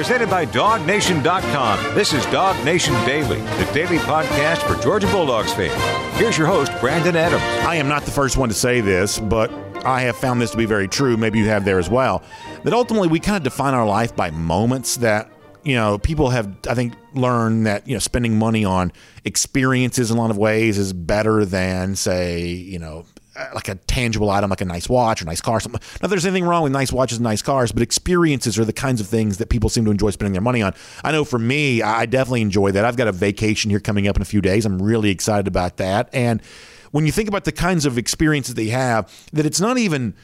presented by DawgNation.com. This is DawgNation Daily, the daily podcast for Georgia Bulldogs fans. Here's your host, Brandon Adams. I am not the first one to say this, but I have found this to be very true. Maybe you have there as well. That ultimately we kind of define our life by moments that you know, people have, I think, learned that, you know, spending money on experiences in a lot of ways is better than, say, you know, Uh, like a tangible item, like a nice watch or nice car. Something. Not there's anything wrong with nice watches and nice cars, but experiences are the kinds of things that people seem to enjoy spending their money on. I know for me, I definitely enjoy that. I've got a vacation here coming up in a few days. I'm really excited about that. And when you think about the kinds of experiences they have, that it's not even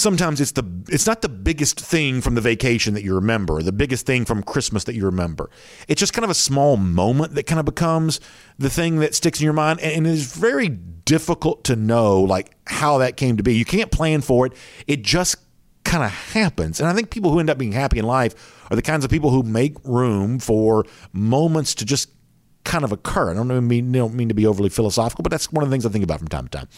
sometimes it's the it's not the biggest thing from the vacation that you remember, the biggest thing from Christmas that you remember. It's just kind of a small moment that kind of becomes the thing that sticks in your mind and it is very difficult to know like how that came to be. You can't plan for it. It just kind of happens. And I think people who end up being happy in life are the kinds of people who make room for moments to just kind of occur. I don't mean don't mean to be overly philosophical, but that's one of the things I think about from time to time.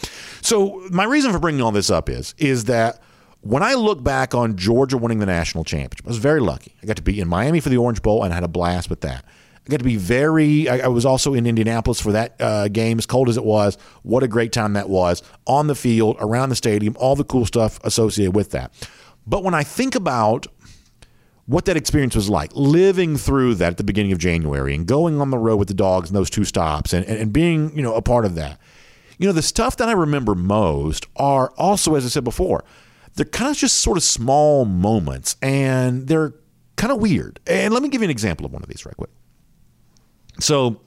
So my reason for bringing all this up is is that when I look back on Georgia winning the national championship, I was very lucky. I got to be in Miami for the Orange Bowl and I had a blast with that. I got to be very. I, I was also in Indianapolis for that uh, game, as cold as it was. What a great time that was on the field, around the stadium, all the cool stuff associated with that. But when I think about what that experience was like, living through that at the beginning of January and going on the road with the dogs in those two stops and, and, and being, you know, a part of that. You know, the stuff that I remember most are also, as I said before, they're kind of just sort of small moments and they're kind of weird. And let me give you an example of one of these right quick. So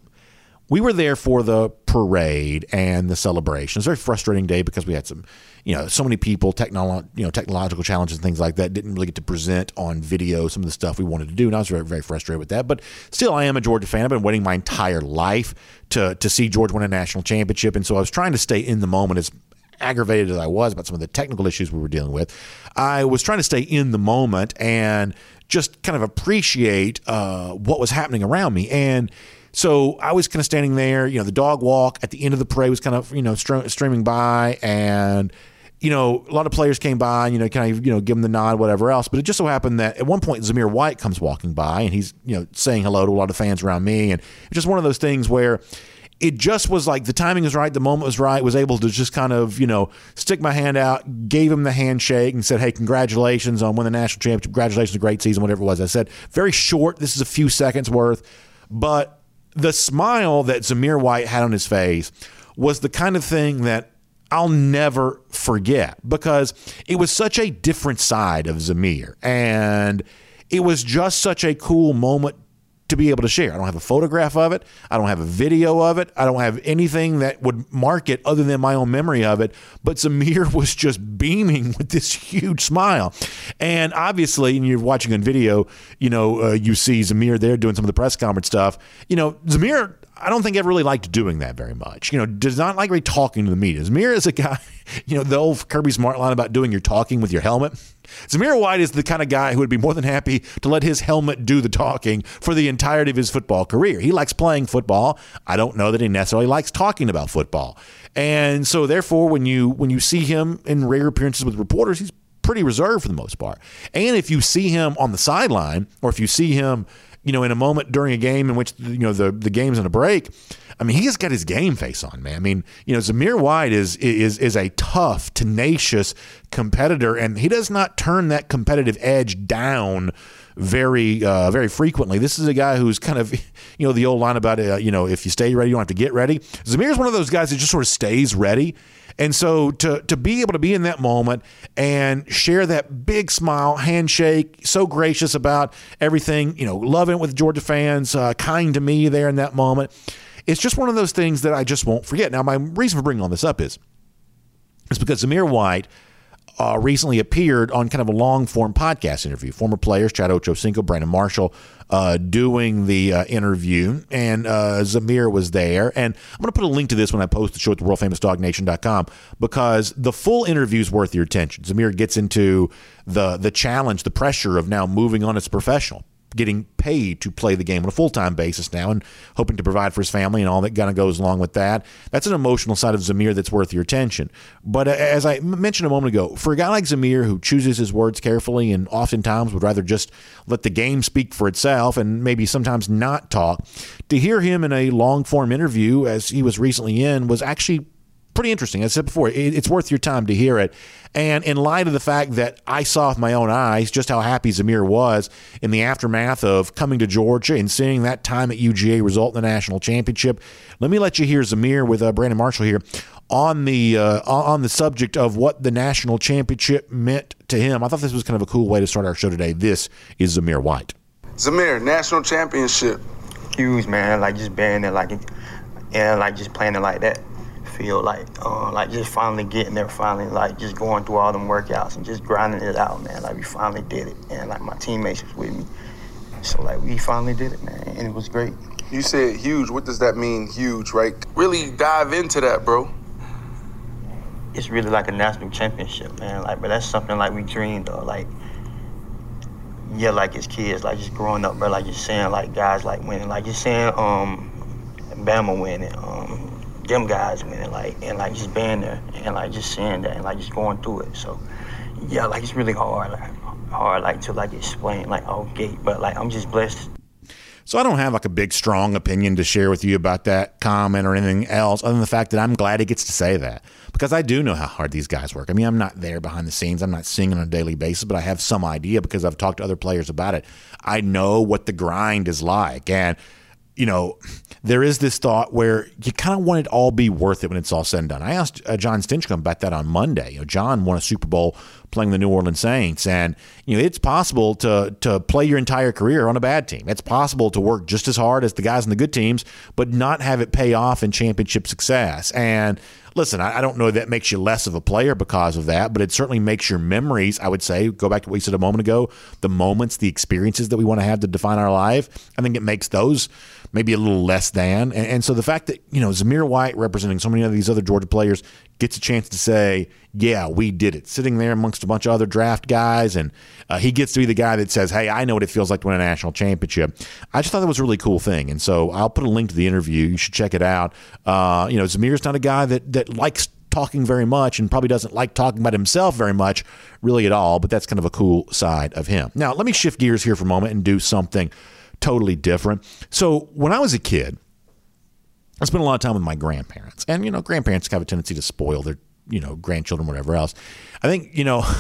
we were there for the parade and the celebration. It's a very frustrating day because we had some, you know, so many people, technolo- you know, technological challenges and things like that didn't really get to present on video some of the stuff we wanted to do. And I was very, very frustrated with that. But still, I am a Georgia fan. I've been waiting my entire life to to see Georgia win a national championship. And so I was trying to stay in the moment as aggravated as I was about some of the technical issues we were dealing with. I was trying to stay in the moment and just kind of appreciate uh, what was happening around me. And so I was kind of standing there, you know, the dog walk at the end of the parade was kind of, you know, streaming by and you know, a lot of players came by, you know, kind of, you know, give them the nod, whatever else. But it just so happened that at one point Zamir White comes walking by and he's, you know, saying hello to a lot of fans around me. And it's just one of those things where it just was like the timing was right, the moment was right, was able to just kind of, you know, stick my hand out, gave him the handshake and said, Hey, congratulations on winning the national championship. Congratulations, a great season, whatever it was. I said, very short. This is a few seconds worth. But the smile that Zamir White had on his face was the kind of thing that I'll never forget because it was such a different side of Zamir. And it was just such a cool moment to be able to share. I don't have a photograph of it. I don't have a video of it. I don't have anything that would mark it other than my own memory of it. But Zamir was just beaming with this huge smile. And obviously, and you're watching on video, you know, uh, you see Zamir there doing some of the press conference stuff. You know, Zamir, I don't think ever really liked doing that very much. You know, does not like really talking to the media. Zamir is a guy, you know, the old Kirby Smart line about doing your talking with your helmet. Zamir White is the kind of guy who would be more than happy to let his helmet do the talking for the entirety of his football career. He likes playing football. I don't know that he necessarily likes talking about football. And so therefore when you when you see him in rare appearances with reporters, he's pretty reserved for the most part. And if you see him on the sideline or if you see him you know, in a moment during a game in which you know the the game's in a break. I mean, he has got his game face on, man. I mean, you know, Zamir White is is is a tough, tenacious competitor, and he does not turn that competitive edge down very uh, very frequently. This is a guy who's kind of you know the old line about uh, you know if you stay ready, you don't have to get ready. Zamir is one of those guys that just sort of stays ready and so to to be able to be in that moment and share that big smile, handshake, so gracious about everything, you know, loving with Georgia fans, uh, kind to me there in that moment. It's just one of those things that I just won't forget. Now, my reason for bringing all this up is, is because Zamir White uh, recently appeared on kind of a long form podcast interview. Former players Chad Ochocinco, Brandon Marshall uh, doing the uh, interview, and uh, Zamir was there. And I'm going to put a link to this when I post the show at the worldfamousdognation.com because the full interview is worth your attention. Zamir gets into the the challenge, the pressure of now moving on as professional getting paid to play the game on a full time basis now and hoping to provide for his family and all that kind of goes along with that. That's an emotional side of Zamir that's worth your attention. But uh, as I mentioned a moment ago, for a guy like Zamir who chooses his words carefully and oftentimes would rather just let the game speak for itself and maybe sometimes not talk, to hear him in a long form interview as he was recently in was actually pretty interesting. As I said before, it's worth your time to hear it. And in light of the fact that I saw with my own eyes just how happy Zamir was in the aftermath of coming to Georgia and seeing that time at UGA result in the national championship, let me let you hear Zamir with uh, Brandon Marshall here on the uh, on the subject of what the national championship meant to him. I thought this was kind of a cool way to start our show today. This is Zamir White. Zamir, national championship. Huge man, like just being there, like and like just playing it like that feel like uh, like just finally getting there, finally like just going through all them workouts and just grinding it out, man. Like we finally did it, and like my teammates was with me, so like we finally did it, man, and it was great. You said huge. What does that mean, huge? Right? Really dive into that, bro. It's really like a national championship, man. Like, but that's something like we dreamed of, like. Yeah, like as kids, like just growing up, bro, like just seeing like guys like winning, like just seeing um Bama winning, um them guys winning, like and like just being there and like just seeing that and like just going through it. So yeah, like it's really hard, like hard like to like explain like okay, but like I'm just blessed. So I don't have like a big strong opinion to share with you about that comment or anything else, other than the fact that I'm glad he gets to say that because I do know how hard these guys work. I mean, I'm not there behind the scenes, I'm not seeing on a daily basis, but I have some idea because I've talked to other players about it. I know what the grind is like, and you know, there is this thought where you kind of want it all be worth it when it's all said and done. I asked uh, Jon Stinchcomb about that on Monday. You know, Jon won a Super Bowl playing the New Orleans Saints, and you know it's possible to to play your entire career on a bad team. It's possible to work just as hard as the guys in the good teams, but not have it pay off in championship success. And listen, I, I don't know that makes you less of a player because of that, but it certainly makes your memories. I would say, go back to what you said a moment ago, the moments, the experiences that we want to have to define our life. I think it makes those maybe a little less than. And, and, so the fact that, you know, Zamir White representing so many of these other Georgia players gets a chance to say, yeah, we did it, sitting there amongst a bunch of other draft guys. And uh, he gets to be the guy that says, hey, I know what it feels like to win a national championship. I just thought that was a really cool thing. And so I'll put a link to the interview. You should check it out. Uh, you know, Zamir's not a guy that, that likes talking very much and probably doesn't like talking about himself very much, really at all. But that's kind of a cool side of him. Now, let me shift gears here for a moment and do something totally different. So when I was a kid, I spent a lot of time with my grandparents, and you know, grandparents have a tendency to spoil their you know grandchildren, whatever else. I think you know.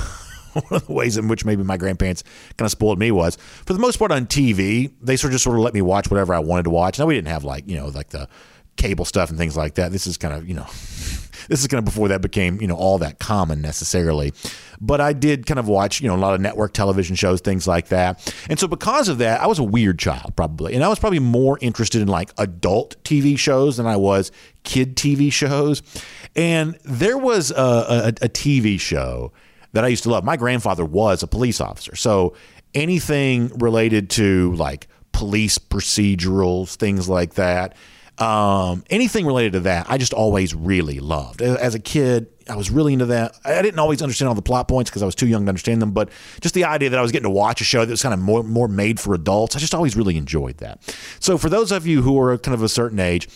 one of the ways in which maybe my grandparents kind of spoiled me was, for the most part, on TV, they sort of just sort of let me watch whatever I wanted to watch. Now we didn't have like you know like the cable stuff and things like that. This is kind of you know this is kind of before that became, you know, all that common necessarily. But I did kind of watch, you know, a lot of network television shows, things like that. And so because of that, I was a weird child probably. And I was probably more interested in like adult TV shows than I was kid TV shows. And there was a, a, a TV show that I used to love. My grandfather was a police officer. So anything related to like police procedurals, things like that um, anything related to that, I just always really loved. As a kid, I was really into that. I didn't always understand all the plot points because I was too young to understand them, but just the idea that I was getting to watch a show that was kind of more, more made for adults, I just always really enjoyed that. So, for those of you who are kind of a certain age,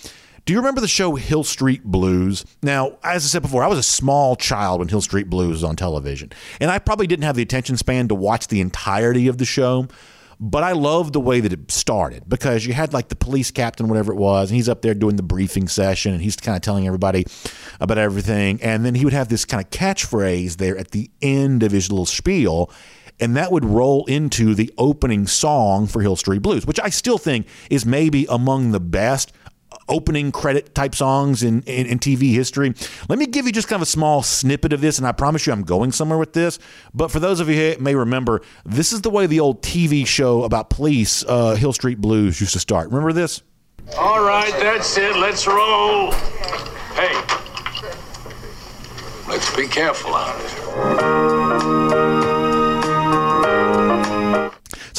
do you remember the show Hill Street Blues? Now, as I said before, I was a small child when Hill Street Blues was on television, and I probably didn't have the attention span to watch the entirety of the show. But I love the way that it started because you had like the police captain, whatever it was, and he's up there doing the briefing session and he's kind of telling everybody about everything. And then he would have this kind of catchphrase there at the end of his little spiel and that would roll into the opening song for Hill Street Blues, which I still think is maybe among the best opening credit type songs in, in, in, TV history. Let me give you just kind of a small snippet of this, and I promise you I'm going somewhere with this. But for those of you who may remember, this is the way the old TV show about police, uh, Hill Street Blues, used to start. Remember this? All right, that's it. Let's roll. Hey, let's be careful out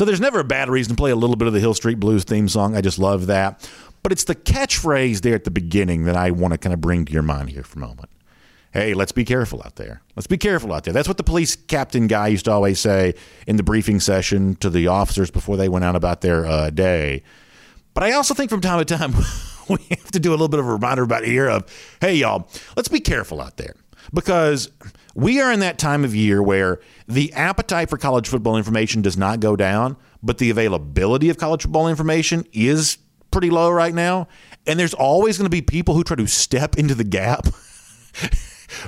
So there's never a bad reason to play a little bit of the Hill Street Blues theme song. I just love that. But it's the catchphrase there at the beginning that I want to kind of bring to your mind here for a moment. hey, let's be careful out there. Let's be careful out there. That's what the police captain guy used to always say in the briefing session to the officers before they went out about their uh, day. But I also think from time to time, we have to do a little bit of a reminder about here of, hey, y'all, let's be careful out there because we are in that time of year where the appetite for college football information does not go down, but the availability of college football information is pretty low right now. And there's always going to be people who try to step into the gap.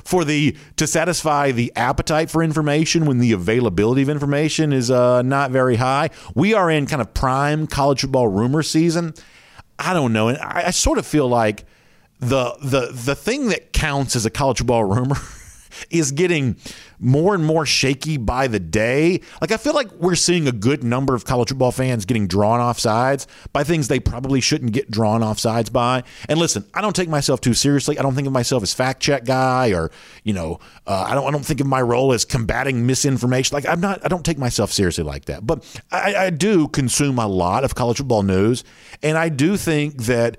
for the to satisfy the appetite for information when the availability of information is uh, not very high. We are in kind of prime college football rumor season. I don't know, and I, I sort of feel like the the the thing that counts as a college football rumor is getting more and more shaky by the day. Like I feel like we're seeing a good number of college football fans getting drawn off sides by things they probably shouldn't get drawn off sides by. And listen, I don't take myself too seriously. I don't think of myself as fact check guy or you know uh, I don't I don't think of my role as combating misinformation. Like I'm not I don't take myself seriously like that. But I, I do consume a lot of college football news, and I do think that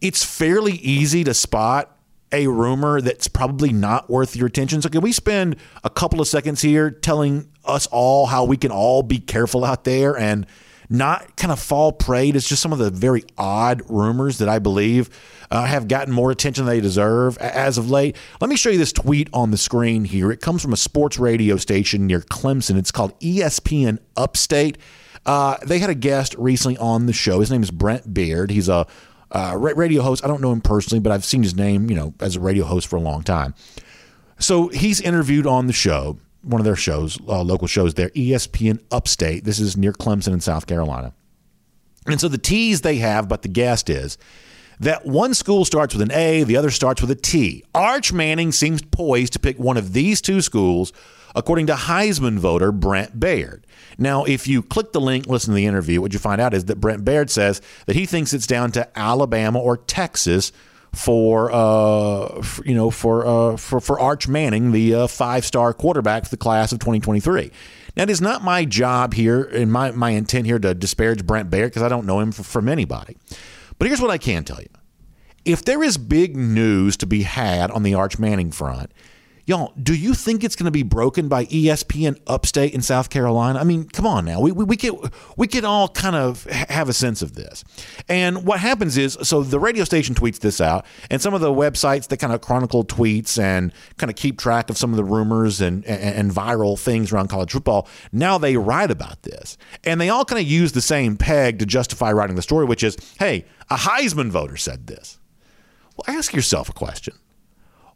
it's fairly easy to spot a rumor that's probably not worth your attention. So, can we spend a couple of seconds here telling us all how we can all be careful out there and not kind of fall prey to just some of the very odd rumors that I believe uh, have gotten more attention than they deserve as of late? Let me show you this tweet on the screen here. It comes from a sports radio station near Clemson. It's called ESPN Upstate. Uh, they had a guest recently on the show. His name is Brent Beard. He's a uh, radio host. I don't know him personally, but I've seen his name, you know, as a radio host for a long time. So he's interviewed on the show, one of their shows, uh, local shows there, ESPN Upstate. This is near Clemson in South Carolina. And so the tease they have, but the guest is that one school starts with an A, the other starts with a T. Arch Manning seems poised to pick one of these two schools, according to Heisman voter Brent Baird. Now, if you click the link, listen to the interview, what you find out is that Brent Baird says that he thinks it's down to Alabama or Texas for uh, for, you know for uh, for for Arch Manning, the uh, five star quarterback for the class of 2023. Now, it is not my job here and my my intent here to disparage Brent Baird because I don't know him from anybody. But here's what I can tell you: if there is big news to be had on the Arch Manning front, Y'all, do you think it's going to be broken by ESPN upstate in South Carolina? I mean, come on now. We, we, we, can, we can all kind of have a sense of this. And what happens is so the radio station tweets this out, and some of the websites that kind of chronicle tweets and kind of keep track of some of the rumors and, and, and viral things around college football, now they write about this. And they all kind of use the same peg to justify writing the story, which is hey, a Heisman voter said this. Well, ask yourself a question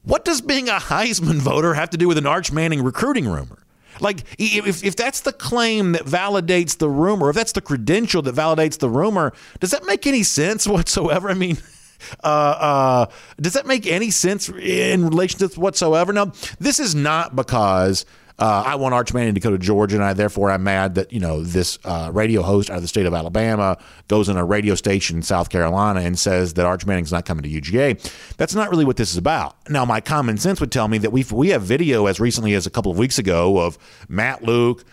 what does being a Heisman voter have to do with an Arch Manning recruiting rumor? Like, if, if that's the claim that validates the rumor, if that's the credential that validates the rumor, does that make any sense whatsoever? I mean, uh, uh, does that make any sense in relation to whatsoever? Now, this is not because uh, I want Arch Manning to go to Georgia, and I therefore I'm mad that you know this uh, radio host out of the state of Alabama goes in a radio station in South Carolina and says that Arch Manning's not coming to UGA. That's not really what this is about. Now, my common sense would tell me that we we have video as recently as a couple of weeks ago of Matt Luke,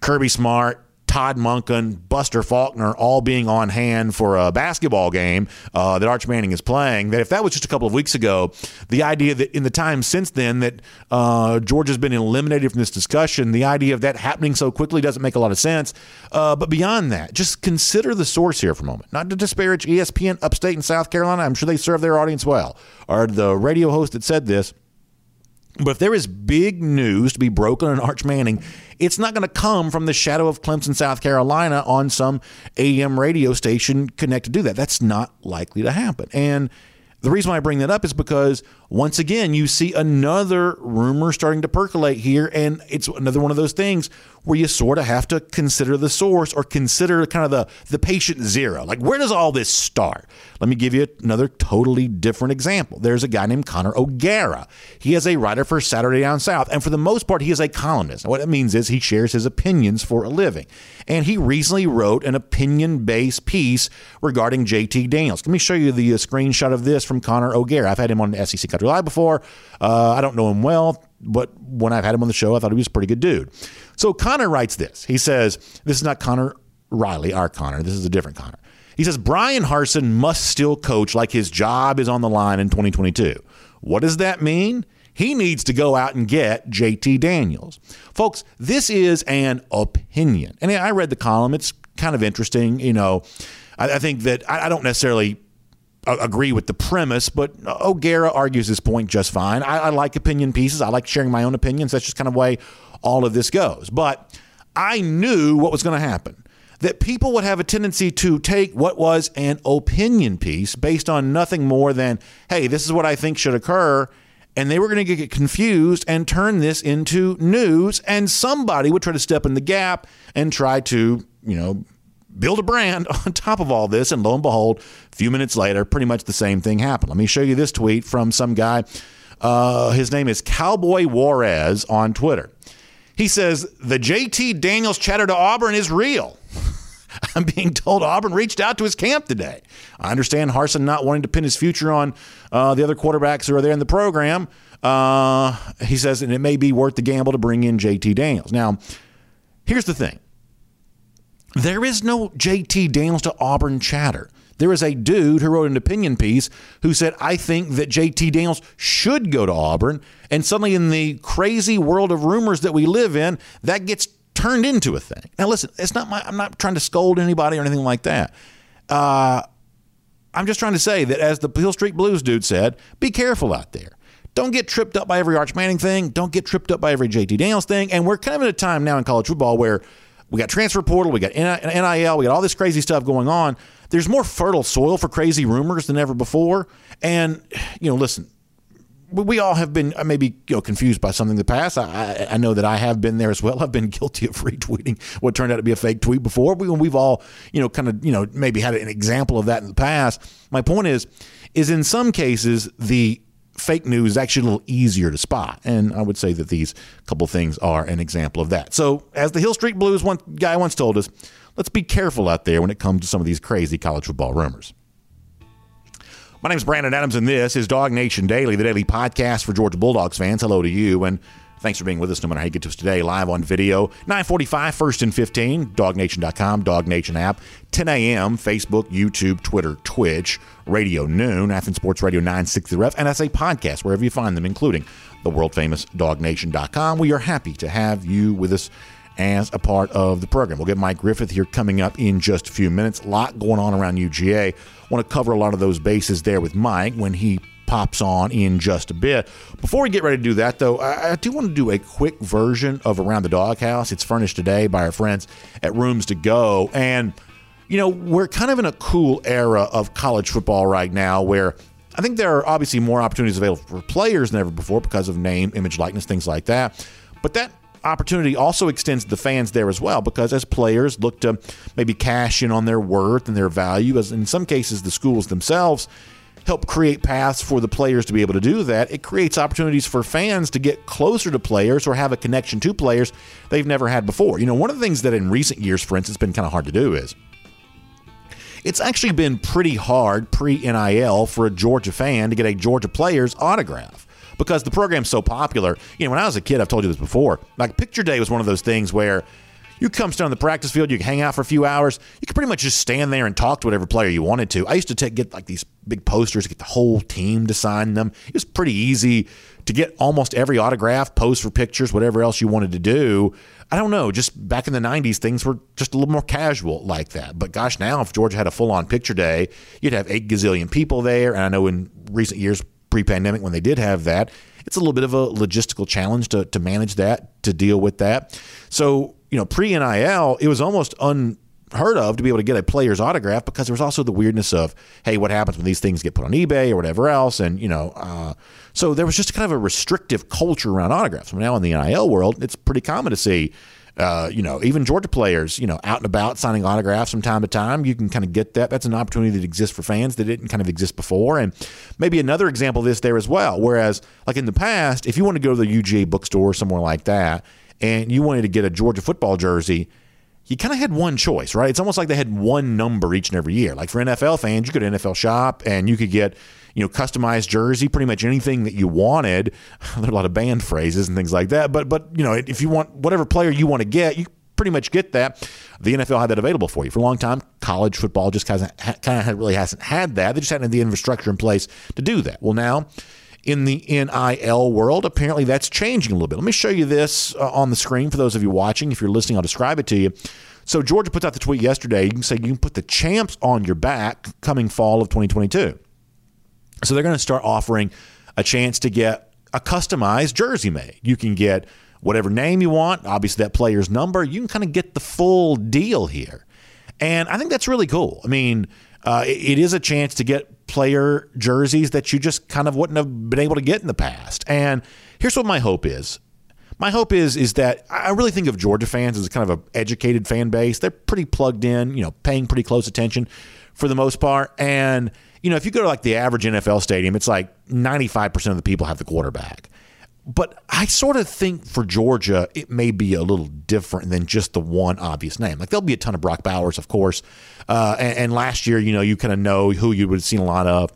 Kirby Smart, Todd Monken, Buster Faulkner all being on hand for a basketball game uh, that Arch Manning is playing. That if that was just a couple of weeks ago, the idea that in the time since then that uh, Georgia's been eliminated from this discussion, the idea of that happening so quickly doesn't make a lot of sense. Uh, but beyond that, just consider the source here for a moment. Not to disparage ESPN upstate in South Carolina, I'm sure they serve their audience well. Or the radio host that said this but if there is big news to be broken on Arch Manning, it's not going to come from the shadow of Clemson, South Carolina on some AM radio station connected to that. That's not likely to happen. And the reason why I bring that up is because once again, you see another rumor starting to percolate here, and it's another one of those things where you sort of have to consider the source or consider kind of the, the patient zero. Like, where does all this start? Let me give you another totally different example. There's a guy named Connor O'Gara. He is a writer for Saturday Down South, and for the most part, he is a columnist. what it means is he shares his opinions for a living. And he recently wrote an opinion based piece regarding JT Daniels. Let me show you the uh, screenshot of this from Connor O'Gara. I've had him on SEC Country Live before. Uh, I don't know him well, but when I've had him on the show, I thought he was a pretty good dude. So Connor writes this. He says, This is not Connor Riley, our Connor. This is a different Connor. He says, Bryan Harsin must still coach like his job is on the line in 2022. What does that mean? he needs to go out and get JT Daniels. Folks, this is an opinion. And I read the column. It's kind of interesting. You know, I, I think that I, I don't necessarily agree with the premise, but O'Gara argues his point just fine. I, I, like opinion pieces. I like sharing my own opinions. That's just kind of way all of this goes. But I knew what was going to happen. That people would have a tendency to take what was an opinion piece based on nothing more than, hey, this is what I think should occur. And they were going to get confused and turn this into news. And somebody would try to step in the gap and try to, you know, build a brand on top of all this. And lo and behold, a few minutes later, pretty much the same thing happened. Let me show you this tweet from some guy. Uh, his name is Cowboy Juarez on Twitter. He says, The JT Daniels chatter to Auburn is real. I'm being told Auburn reached out to his camp today. I understand Harsin not wanting to pin his future on uh, the other quarterbacks who are there in the program. Uh, he says, and it may be worth the gamble to bring in JT Daniels. Now, here's the thing there is no JT Daniels to Auburn chatter. There is a dude who wrote an opinion piece who said, I think that JT Daniels should go to Auburn. And suddenly, in the crazy world of rumors that we live in, that gets turned into a thing. Now, listen, it's not my, I'm not trying to scold anybody or anything like that. Uh, I'm just trying to say that, as the Hill Street Blues dude said, be careful out there. Don't get tripped up by every Arch Manning thing. Don't get tripped up by every JT Daniels thing. And we're kind of in a time now in college football where we got transfer portal, we got NIL, we got all this crazy stuff going on. There's more fertile soil for crazy rumors than ever before. And, you know, listen, we all have been maybe you know confused by something in the past. I, I, know that I have been there as well. I've been guilty of retweeting what turned out to be a fake tweet before. We, we've all you know kind of you know maybe had an example of that in the past. My point is, is in some cases the fake news is actually a little easier to spot. And I would say that these couple things are an example of that. So, as the Hill Street Blues one guy once told us, let's be careful out there when it comes to some of these crazy college football rumors. My name is Brandon Adams, and this is DawgNation Daily, the daily podcast for Georgia Bulldogs fans. Hello to you, and Thanks for being with us no matter how you get to us today. Live on video, 945, first and 15, dawgnation.com, Dog Nation app, 10 a.m., Facebook, YouTube, Twitter, Twitch, Radio Noon, Athens Sports Radio 960 Ref, and as a podcast wherever you find them, including the world famous dawgnation.com. We are happy to have you with us as a part of the program. We'll get Mike Griffith here coming up in just a few minutes. A lot going on around UGA. Want to cover a lot of those bases there with Mike when he pops on in just a bit. Before we get ready to do that, though, I, I do want to do a quick version of Around the Doghouse. It's furnished today by our friends at Rooms to Go. And, you know, we're kind of in a cool era of college football right now where I think there are obviously more opportunities available for players than ever before because of name, image, likeness, things like that. But that opportunity also extends to the fans there as well because as players look to maybe cash in on their worth and their value, as in some cases the schools themselves help create paths for the players to be able to do that. It creates opportunities for fans to get closer to players or have a connection to players they've never had before. You know, one of the things that in recent years, for instance, has been kind of hard to do is it's actually been pretty hard pre NIL for a Georgia fan to get a Georgia player's autograph because the program's so popular. You know, when I was a kid, I've told you this before, like picture day was one of those things where you come on the practice field, you hang out for a few hours. You could pretty much just stand there and talk to whatever player you wanted to. I used to take, get like these big posters, get the whole team to sign them. It was pretty easy to get almost every autograph, pose for pictures, whatever else you wanted to do. I don't know. Just back in the 90s, things were just a little more casual like that. But gosh, now if Georgia had a full on picture day, you'd have eight gazillion people there. And I know in recent years, pre pandemic, when they did have that, it's a little bit of a logistical challenge to, to manage that, to deal with that. So you know, pre NIL, it was almost unheard of to be able to get a player's autograph because there was also the weirdness of, hey, what happens when these things get put on eBay or whatever else, and you know, uh, so there was just kind of a restrictive culture around autographs. Now in the NIL world, it's pretty common to see. Uh, you know, even Georgia players, you know, out and about signing autographs from time to time. You can kind of get that. That's an opportunity that exists for fans that didn't kind of exist before. And maybe another example of this there as well. Whereas, like in the past, if you want to go to the UGA bookstore or somewhere like that, and you wanted to get a Georgia football jersey, you kind of had one choice, right? It's almost like they had one number each and every year. Like for NFL fans, you could NFL shop and you could get, you know, customized jersey, pretty much anything that you wanted. There are a lot of band phrases and things like that, but but you know, if you want whatever player you want to get, you pretty much get that. The NFL had that available for you for a long time. College football just hasn't kind of really hasn't had that. They just hadn't had the infrastructure in place to do that. Well, now in the NIL world. Apparently, that's changing a little bit. Let me show you this uh, on the screen for those of you watching. If you're listening, I'll describe it to you. So, Georgia puts out the tweet yesterday. You can say you can put the champs on your back coming fall of 2022. So, they're going to start offering a chance to get a customized jersey made. You can get whatever name you want, obviously, that player's number. You can kind of get the full deal here. And I think that's really cool. I mean, uh, it is a chance to get player jerseys that you just kind of wouldn't have been able to get in the past. And here's what my hope is. My hope is is that I really think of Georgia fans as kind of an educated fan base. They're pretty plugged in, you know, paying pretty close attention for the most part. And you know, if you go to like the average NFL stadium, it's like 95% of the people have the quarterback. But I sort of think for Georgia, it may be a little different than just the one obvious name. Like there'll be a ton of Brock Bowers, of course. Uh, and, and, last year, you know, you kind of know who you would have seen a lot of.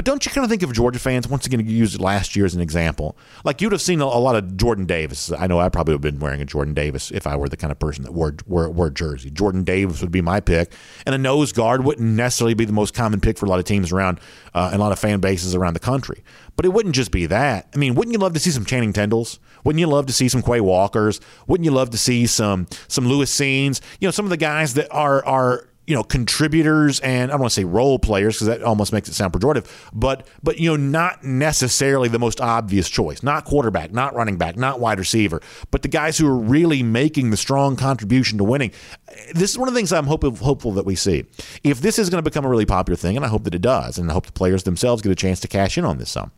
But don't you kind of think of Georgia fans, once again, use last year as an example? Like you'd have seen a, a, lot of Jordan Davis. I know I probably would have been wearing a Jordan Davis if I were the kind of person that wore, wore, wore jersey. Jordan Davis would be my pick. And a nose guard wouldn't necessarily be the most common pick for a lot of teams around uh, and a lot of fan bases around the country. But it wouldn't just be that. I mean, wouldn't you love to see some Channing Tindalls? Wouldn't you love to see some Quay Walkers? Wouldn't you love to see some some Lewis Cines? You know, some of the guys that are are you know contributors and I don't want to say role players because that almost makes it sound pejorative, but but you know not necessarily the most obvious choice, not quarterback, not running back, not wide receiver, but the guys who are really making the strong contribution to winning. This is one of the things I'm hopeful hopeful that we see. If this is going to become a really popular thing, and I hope that it does, and I hope the players themselves get a chance to cash in on this some.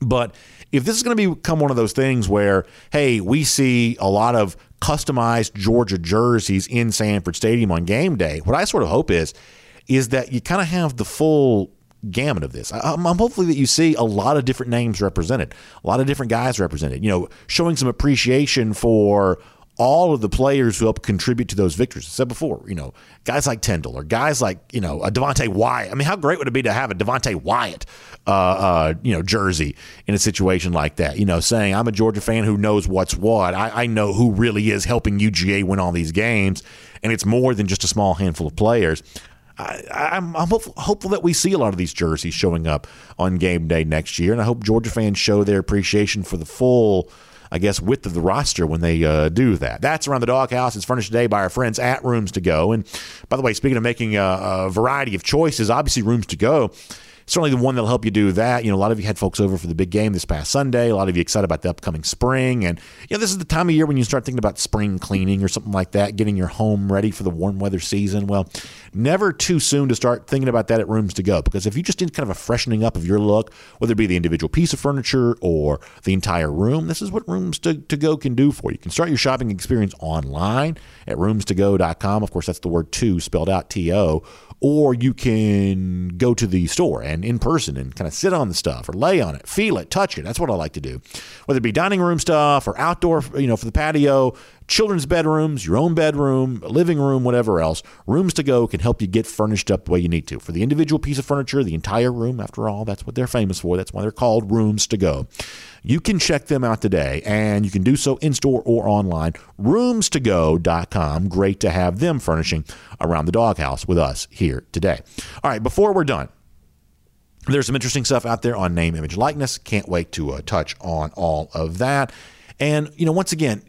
But if this is going to become one of those things where, hey, we see a lot of customized Georgia jerseys in Sanford Stadium on game day, what I sort of hope is, is that you kind of have the full gamut of this. I'm, I'm, hopefully that you see a lot of different names represented, a lot of different guys represented. You know, showing some appreciation for all of the players who help contribute to those victories. I said before, you know, guys like Tindall or guys like, you know, a Devonte Wyatt. I mean, how great would it be to have a Devonte Wyatt, uh, uh, you know, jersey in a situation like that? You know, saying I'm a Georgia fan who knows what's what. I, I know who really is helping UGA win all these games, and it's more than just a small handful of players. I, am hopeful, hopeful, that we see a lot of these jerseys showing up on game day next year, and I hope Georgia fans show their appreciation for the full I guess, width of the roster when they uh, do that. That's around the doghouse. It's furnished today by our friends at Rooms to Go. And by the way, speaking of making a, a variety of choices, obviously Rooms to Go certainly the one that'll help you do that. You know, a lot of you had folks over for the big game this past Sunday. A lot of you excited about the upcoming spring, and you know, this is the time of year when you start thinking about spring cleaning or something like that, getting your home ready for the warm weather season. Well, never too soon to start thinking about that at Rooms to Go because if you just need kind of a freshening up of your look, whether it be the individual piece of furniture or the entire room, this is what Rooms to, to Go can do for you. You can start your shopping experience online at roomstogo.com. Of course, that's the word two spelled out T O or you can go to the store and in person and kind of sit on the stuff or lay on it, feel it, touch it. That's what I like to do. Whether it be dining room stuff or outdoor, you know, for the patio, children's bedrooms, your own bedroom, living room, whatever else, Rooms to Go can help you get furnished up the way you need to. For the individual piece of furniture, the entire room, after all, that's what they're famous for. That's why they're called Rooms to Go. You can check them out today, and you can do so in store or online. Roomstogo.com. Great to have them furnishing around the doghouse with us here today. All right, before we're done, there's some interesting stuff out there on name, image, likeness. Can't wait to uh, touch on all of that. And, you know, once again,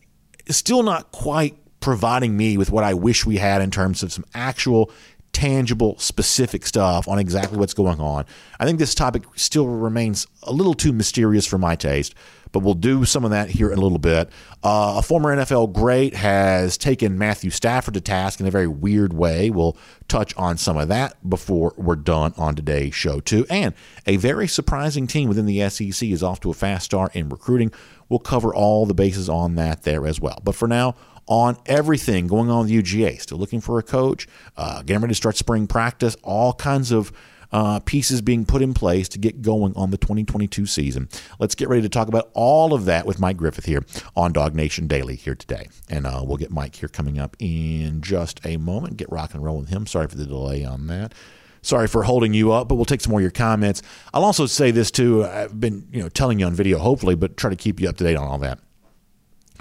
still not quite providing me with what I wish we had in terms of some actual tangible, specific stuff on exactly what's going on. I think this topic still remains a little too mysterious for my taste, but we'll do some of that here in a little bit. Uh, a former NFL great has taken Matthew Stafford to task in a very weird way. We'll touch on some of that before we're done on today's show, too. And a very surprising team within the SEC is off to a fast start in recruiting. We'll cover all the bases on that there as well. But for now, on everything going on with UGA. Still looking for a coach, uh, getting ready to start spring practice, all kinds of uh, pieces being put in place to get going on the 2022 season. Let's get ready to talk about all of that with Mike Griffith here on DawgNation Daily here today. And uh, we'll get Mike here coming up in just a moment. Get rock and roll with him. Sorry for the delay on that. Sorry for holding you up, but we'll take some more of your comments. I'll also say this too. I've been, you know, telling you on video, hopefully, but try to keep you up to date on all that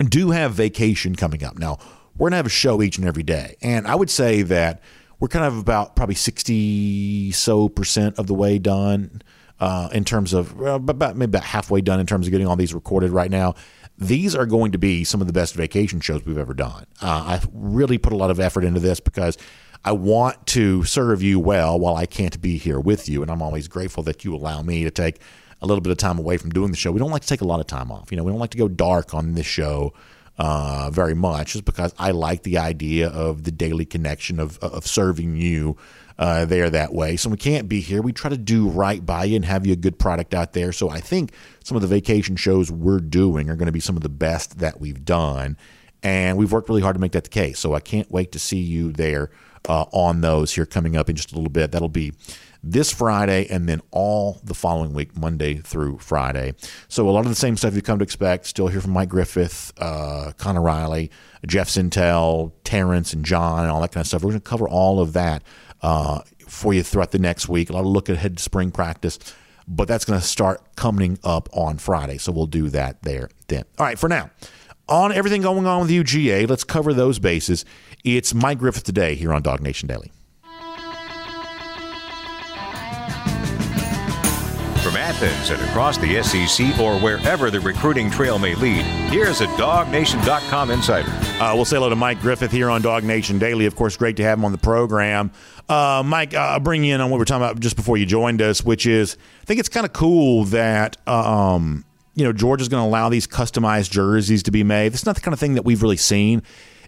do have vacation coming up. Now, we're going to have a show each and every day. And I would say that we're kind of about probably 60 so percent of the way done uh, in terms of well, about maybe about halfway done in terms of getting all these recorded right now. These are going to be some of the best vacation shows we've ever done. Uh, I've really put a lot of effort into this because I want to serve you well while I can't be here with you, and I'm always grateful that you allow me to take a little bit of time away from doing the show. We don't like to take a lot of time off. You know, we don't like to go dark on this show uh, very much, just because I like the idea of the daily connection of of serving you uh, there that way. So we can't be here. We try to do right by you and have you a good product out there. So I think some of the vacation shows we're doing are going to be some of the best that we've done, and we've worked really hard to make that the case. So I can't wait to see you there uh, on those here coming up in just a little bit. That'll be this Friday and then all the following week, Monday through Friday. So a lot of the same stuff you come to expect. Still hear from Mike Griffith, uh, Connor Riley, Jeff Sentell, Terrence, and John, and all that kind of stuff. We're going to cover all of that uh, for you throughout the next week. A lot of look ahead to spring practice. But that's going to start coming up on Friday. So we'll do that there then. All right, for now on everything going on with UGA, let's cover those bases. It's Mike Griffith today here on DawgNation Daily. From Athens and across the SEC or wherever the recruiting trail may lead, here's a DawgNation.com insider. Uh, we'll say hello to Mike Griffith here on DawgNation Daily. Of course, great to have him on the program. Uh, Mike, uh, I'll bring you in on what we are talking about just before you joined us, which is I think it's kind of cool that um, you know Georgia's going to allow these customized jerseys to be made. It's not the kind of thing that we've really seen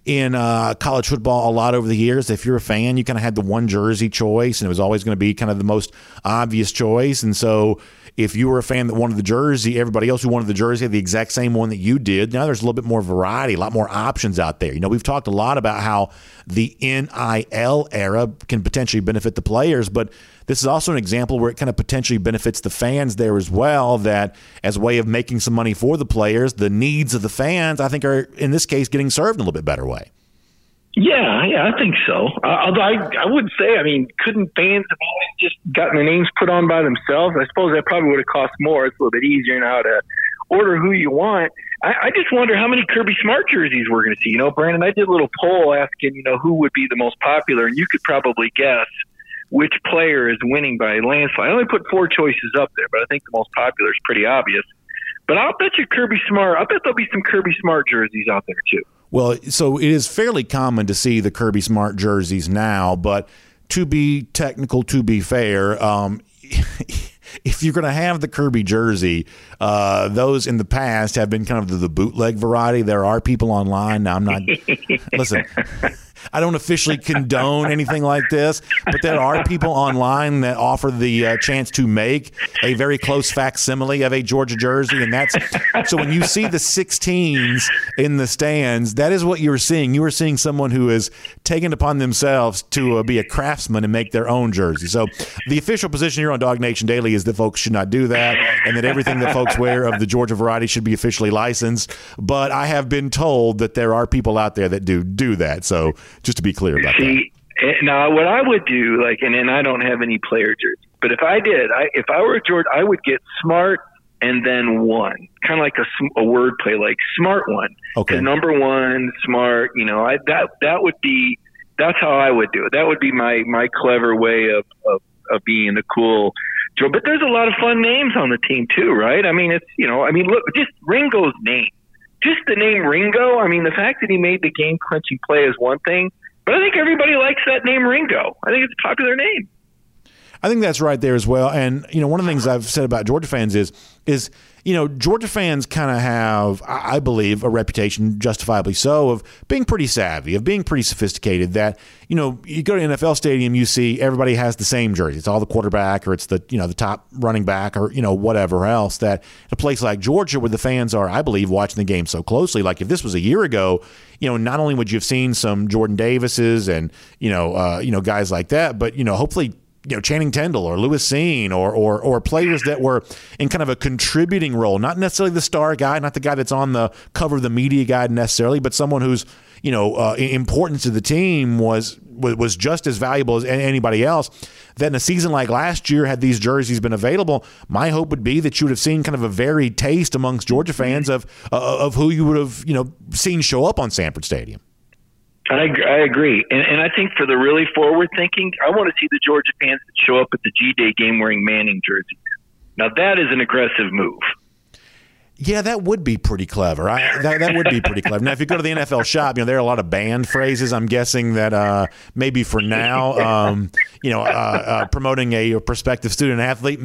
in uh, college football a lot over the years. If you're a fan, you kind of had the one jersey choice, and it was always going to be kind of the most obvious choice. And so, if you were a fan that wanted the jersey, everybody else who wanted the jersey had the exact same one that you did. Now there's a little bit more variety, a lot more options out there. You know, we've talked a lot about how the NIL era can potentially benefit the players, but this is also an example where it kind of potentially benefits the fans there as well. That as a way of making some money for the players, the needs of the fans, I think, are in this case getting served in a little bit better way. Yeah, yeah, I think so. Uh, although I, I would say, I mean, couldn't fans have always just gotten their names put on by themselves? I suppose that probably would have cost more. It's a little bit easier now to order who you want. I, I just wonder how many Kirby Smart jerseys we're going to see. You know, Brandon, I did a little poll asking, you know, who would be the most popular, and you could probably guess which player is winning by landslide. I only put four choices up there, but I think the most popular is pretty obvious. But I'll bet you Kirby Smart. I bet there'll be some Kirby Smart jerseys out there too. Well, so it is fairly common to see the Kirby Smart jerseys now, but to be technical, to be fair, um, if you're going to have the Kirby jersey, uh, those in the past have been kind of the, the bootleg variety. There are people online. Now, I'm not, listen, I don't officially condone anything like this, but there are people online that offer the uh, chance to make a very close facsimile of a Georgia jersey, and that's so when you see the 16s in the stands, that is what you're seeing. You are seeing someone who has taken upon themselves to uh, be a craftsman and make their own jersey. So the official position here on DawgNation Daily is that folks should not do that, and that everything that folks wear of the Georgia variety should be officially licensed. But I have been told that there are people out there that do do that. So just to be clear about See, that. Now, what I would do, like, and, and I don't have any player jerseys, but if I did, I, if I were George, I would get smart and then one, kind of like a, a word play, like smart one. Okay. Number one, smart. You know, I that that would be that's how I would do it. That would be my my clever way of of, of being a cool. Joe, but there's a lot of fun names on the team too, right? I mean, it's you know, I mean, look, just Ringo's name just the name Ringo, I mean, the fact that he made the game clinching play is one thing, but I think everybody likes that name Ringo. I think it's a popular name. I think that's right there as well. And you know, one of the things I've said about Georgia fans is is you know, Georgia fans kind of have, I believe, a reputation, justifiably so, of being pretty savvy, of being pretty sophisticated. That you know, you go to NFL stadium, you see everybody has the same jersey. It's all the quarterback, or it's the you know the top running back, or you know whatever else. That a place like Georgia, where the fans are, I believe, watching the game so closely. Like if this was a year ago, you know, not only would you have seen some Jordan Davises and you know, uh, you know, guys like that, but you know, hopefully you know Channing Tindall or Lewis Cine or, or or players that were in kind of a contributing role, not necessarily the star guy, not the guy that's on the cover of the media guide necessarily, but someone who's you know uh, important to the team was was just as valuable as anybody else. That in a season like last year, had these jerseys been available, my hope would be that you would have seen kind of a varied taste amongst Georgia fans of uh, of who you would have you know seen show up on Sanford Stadium. I, I agree, and, and I think for the really forward thinking, I want to see the Georgia fans that show up at the G Day game wearing Manning jerseys. Now that is an aggressive move. Yeah, that would be pretty clever. I, that, that would be pretty clever. Now, if you go to the NFL shop, you know there are a lot of banned phrases. I'm guessing that uh, maybe for now, um, you know, uh, uh, promoting a, prospective student athlete,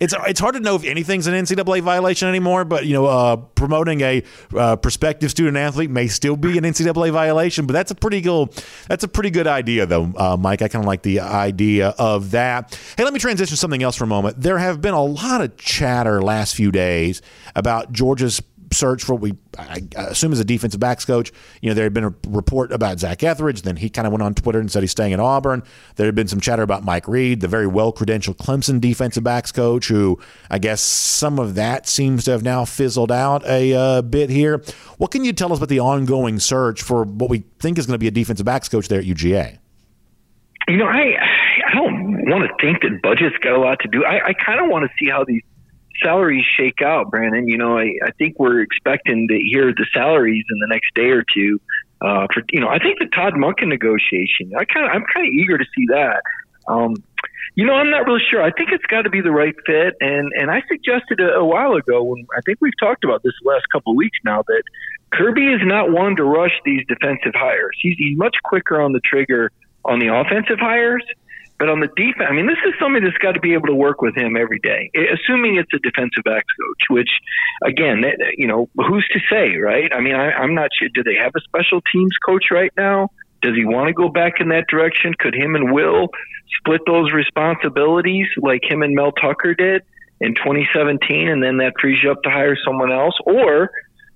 it's it's hard to know if anything's an NCAA violation anymore. But you know, uh, promoting a uh, prospective student athlete may still be an NCAA violation. But that's a pretty good that's a pretty good idea, though, uh, Mike. I kind of like the idea of that. Hey, let me transition to something else for a moment. There have been a lot of chatter last few days about Georgia's search for we I assume as a defensive backs coach. You know, there had been a report about Zach Etheridge. Then he kind of went on Twitter and said he's staying at Auburn. There had been some chatter about Mike Reed, the very well credentialed Clemson defensive backs coach, who I guess some of that seems to have now fizzled out a uh, bit here. What can you tell us about the ongoing search for what we think is going to be a defensive backs coach there at UGA? You know, I I don't want to think that budget's got a lot to do. I, I kind of want to see how these salaries shake out, Brandon. You know, I, I think we're expecting to hear the salaries in the next day or two. Uh, for you know, I think the Todd Monken negotiation. I kind of, I'm kind of eager to see that. Um, you know, I'm not really sure. I think it's got to be the right fit, and and I suggested a, a while ago when I think we've talked about this last couple of weeks now that Kirby is not one to rush these defensive hires. He's he's much quicker on the trigger on the offensive hires. But on the defense, I mean, this is somebody that's got to be able to work with him every day, eh, assuming it's a defensive backs coach. Which, again, you know, who's to say, right? I mean, I, I'm not sure. Do they have a special teams coach right now? Does he want to go back in that direction? Could him and Will split those responsibilities like him and Mel Tucker did in 2017, and then that frees you up to hire someone else? Or,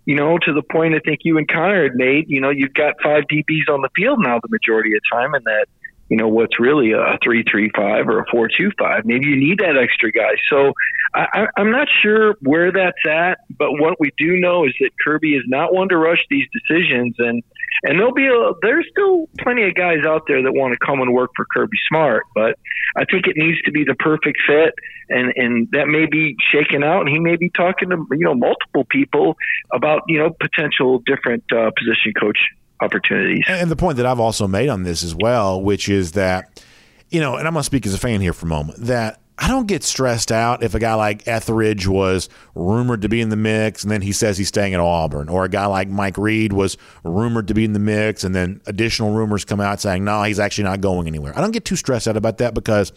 you know, to the point I think you and Connor had made, you know, you've got five DBs on the field now the majority of the time, and that you know what's really a three three five or a four two five. Maybe you need that extra guy. So I, I'm not sure where that's at, but what we do know is that Kirby is not one to rush these decisions, and and there'll be a, there's still plenty of guys out there that want to come and work for Kirby Smart, but I think it needs to be the perfect fit, and and that may be shaken out, and he may be talking to you know multiple people about you know potential different uh, position coach opportunities. And the point that I've also made on this as well, which is that, you know, and I'm going to speak as a fan here for a moment, that I don't get stressed out if a guy like Etheridge was rumored to be in the mix and then he says he's staying at Auburn, or a guy like Mike Reed was rumored to be in the mix and then additional rumors come out saying, no, he's actually not going anywhere. I don't get too stressed out about that because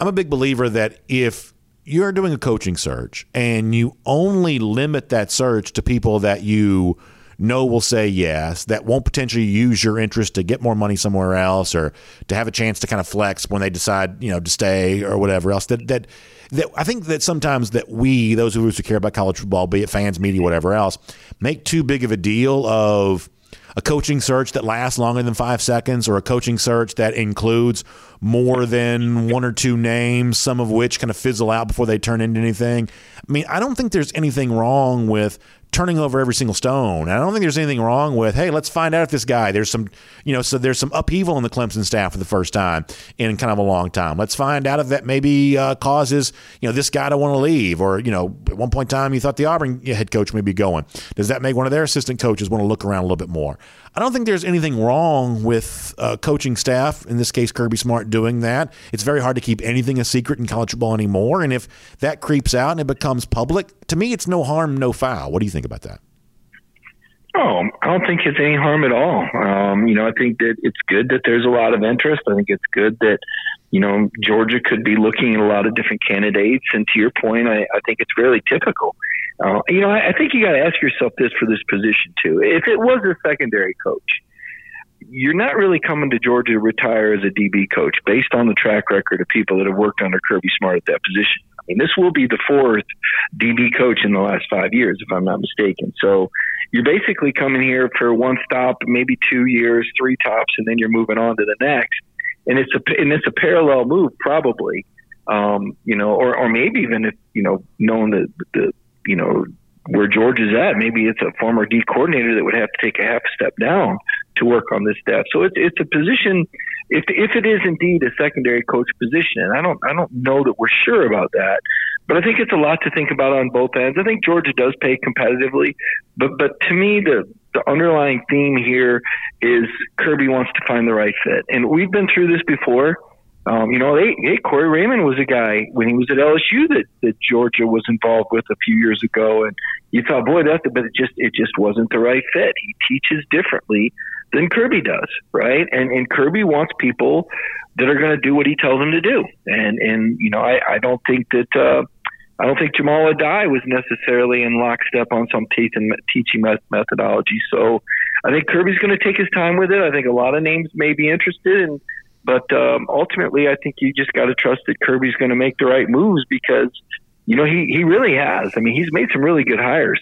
I'm a big believer that if you're doing a coaching search and you only limit that search to people that you – no will say yes, that won't potentially use your interest to get more money somewhere else or to have a chance to kind of flex when they decide, you know, to stay or whatever else. That that that I think that sometimes that we, those of us who care about college football, be it fans, media, whatever else, make too big of a deal of a coaching search that lasts longer than five seconds or a coaching search that includes more than one or two names, some of which kind of fizzle out before they turn into anything. I mean, I don't think there's anything wrong with turning over every single stone. I don't think there's anything wrong with, hey, let's find out if this guy, there's some, you know, so there's some upheaval in the Clemson staff for the first time in kind of a long time. Let's find out if that maybe uh, causes, you know, this guy to want to leave or, you know, at one point in time you thought the Auburn head coach may be going. Does that make one of their assistant coaches want to look around a little bit more? I don't think there's anything wrong with uh, coaching staff, in this case, Kirby Smart, doing that. It's very hard to keep anything a secret in college football anymore. And if that creeps out and it becomes public, to me, it's no harm, no foul. What do you think about that? Oh, I don't think it's any harm at all. Um, you know, I think that it's good that there's a lot of interest. I think it's good that, you know, Georgia could be looking at a lot of different candidates. And to your point, I, I think it's fairly typical. Uh, you know, I, I think you got to ask yourself this for this position too. If it was a secondary coach, you're not really coming to Georgia to retire as a DB coach based on the track record of people that have worked under Kirby Smart at that position. This will be the fourth DB coach in the last five years, if I'm not mistaken. So you're basically coming here for one stop, maybe two years, three tops, and then you're moving on to the next. And it's a and it's a parallel move, probably. Um, you know, or or maybe even if you know, knowing the the you know where George is at. Maybe it's a former D coordinator that would have to take a half step down to work on this staff. So it's it's a position. If if it is indeed a secondary coach position, and I don't I don't know that we're sure about that, but I think it's a lot to think about on both ends. I think Georgia does pay competitively, but but to me the the underlying theme here is Kirby wants to find the right fit, and we've been through this before. Um, you know, Corey Raymond was a guy when he was at LSU that, that Georgia was involved with a few years ago, and you thought, boy, that's but it just it just wasn't the right fit. He teaches differently than Kirby does, right? And and Kirby wants people that are going to do what he tells them to do, and and you know, I I don't think that. Uh, I don't think Jamal Addae was necessarily in lockstep on some teaching teaching methodology. So I think Kirby's going to take his time with it. I think a lot of names may be interested, and but um, ultimately, I think you just got to trust that Kirby's going to make the right moves because you know he he really has. I mean, he's made some really good hires.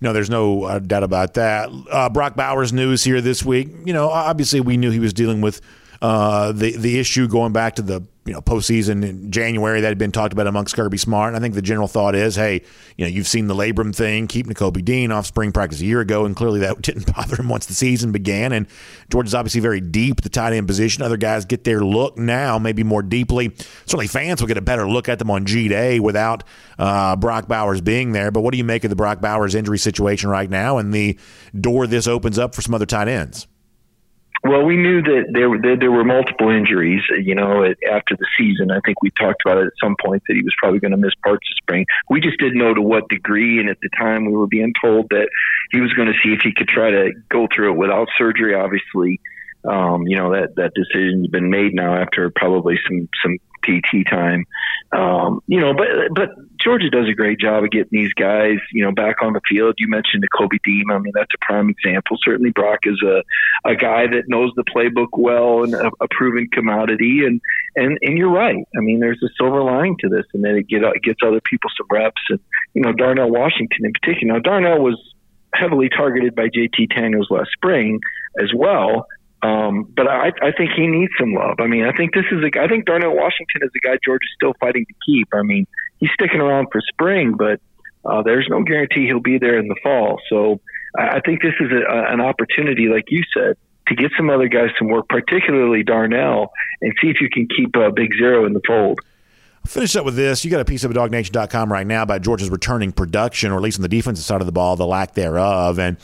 No, there's no uh, doubt about that. Uh, Brock Bowers news here this week. You know, obviously we knew he was dealing with uh, the the issue going back to the you know postseason in January that had been talked about amongst Kirby Smart. And I think the general thought is, hey, you know, you've seen the labrum thing, keep Nakobe Dean off spring practice a year ago, and clearly that didn't bother him once the season began. And George is obviously very deep the tight end position. Other guys get their look now, maybe more deeply. Certainly, fans will get a better look at them on G Day without uh, Brock Bowers being there. But what do you make of the Brock Bowers injury situation right now and the door this opens up for some other tight ends? Well, we knew that there that there were multiple injuries. You know, after the season, I think we talked about it at some point that he was probably going to miss parts of spring. We just didn't know to what degree, and at the time, we were being told that he was going to see if he could try to go through it without surgery. Obviously, um, you know that that decision's been made now after probably some some PT time. Um, you know, but but Georgia does a great job of getting these guys, you know, back on the field. You mentioned Nakobe Dean. I mean, that's a prime example. Certainly, Brock is a a guy that knows the playbook well and a, a proven commodity. And and and you're right. I mean, there's a silver lining to this, and then it get gets other people some reps. And you know, Darnell Washington in particular. Now, Darnell was heavily targeted by JT Daniels last spring as well. Um, but I, I think he needs some love. I mean, I think this is a. I think Darnell Washington is a guy George is still fighting to keep. I mean, he's sticking around for spring, but uh, there's no guarantee he'll be there in the fall. So I, think this is a, an opportunity, like you said, to get some other guys some work, particularly Darnell, and see if you can keep uh, Big Zero in the fold. Finish up with this. You got a piece of dawgnation.com right now about Georgia's returning production, or at least on the defensive side of the ball, the lack thereof. And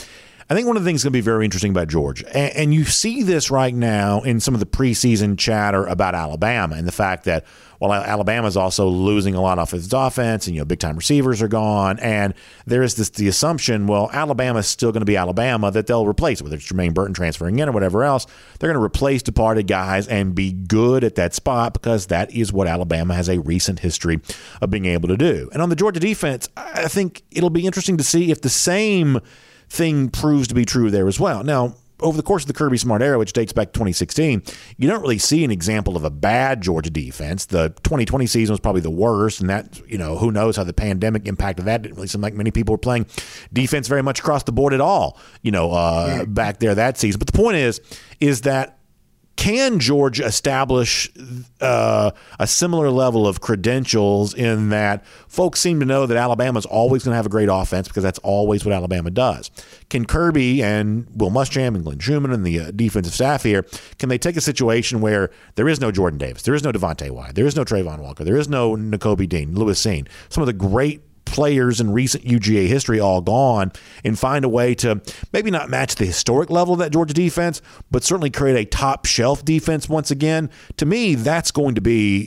I think one of the things going to be very interesting about Georgia, and, and, you see this right now in some of the preseason chatter about Alabama and the fact that while Alabama is also losing a lot off its offense, and you know big time receivers are gone, and there is this the assumption, well, Alabama is still going to be Alabama that they'll replace whether it's Jermaine Burton transferring in or whatever else. They're going to replace departed guys and be good at that spot because that is what Alabama has a recent history of being able to do. And on the Georgia defense, I think it'll be interesting to see if the same thing proves to be true there as well. Now, over the course of the Kirby Smart era, which dates back to 2016, you don't really see an example of a bad Georgia defense. The 2020 season was probably the worst, and that, you know, who knows how the pandemic impacted that. Didn't really seem like many people were playing defense very much across the board at all, you know, uh, back there that season. But the point is, is that can Georgia establish uh, a similar level of credentials in that folks seem to know that Alabama is always going to have a great offense because that's always what Alabama does? Can Kirby and Will Muschamp and Glenn Schumann and the uh, defensive staff here can they take a situation where there is no Jordan Davis, there is no Devonte Wyatt, there is no Travon Walker, there is no Nakobe Dean, Lewis Cine, some of the great players in recent UGA history all gone and find a way to maybe not match the historic level of that Georgia defense, but certainly create a top shelf defense once again. To me, that's going to be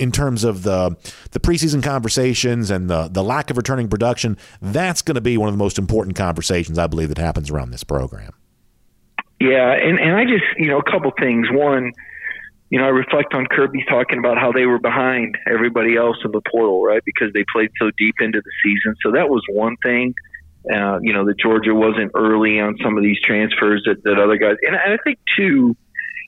in terms of the the preseason conversations and the the lack of returning production. That's going to be one of the most important conversations I believe that happens around this program. Yeah, and and I just you know a couple things. One you know, I reflect on Kirby talking about how they were behind everybody else in the portal, right? Because they played so deep into the season. So that was one thing. Uh, you know, that Georgia wasn't early on some of these transfers that, that other guys. And I think, too,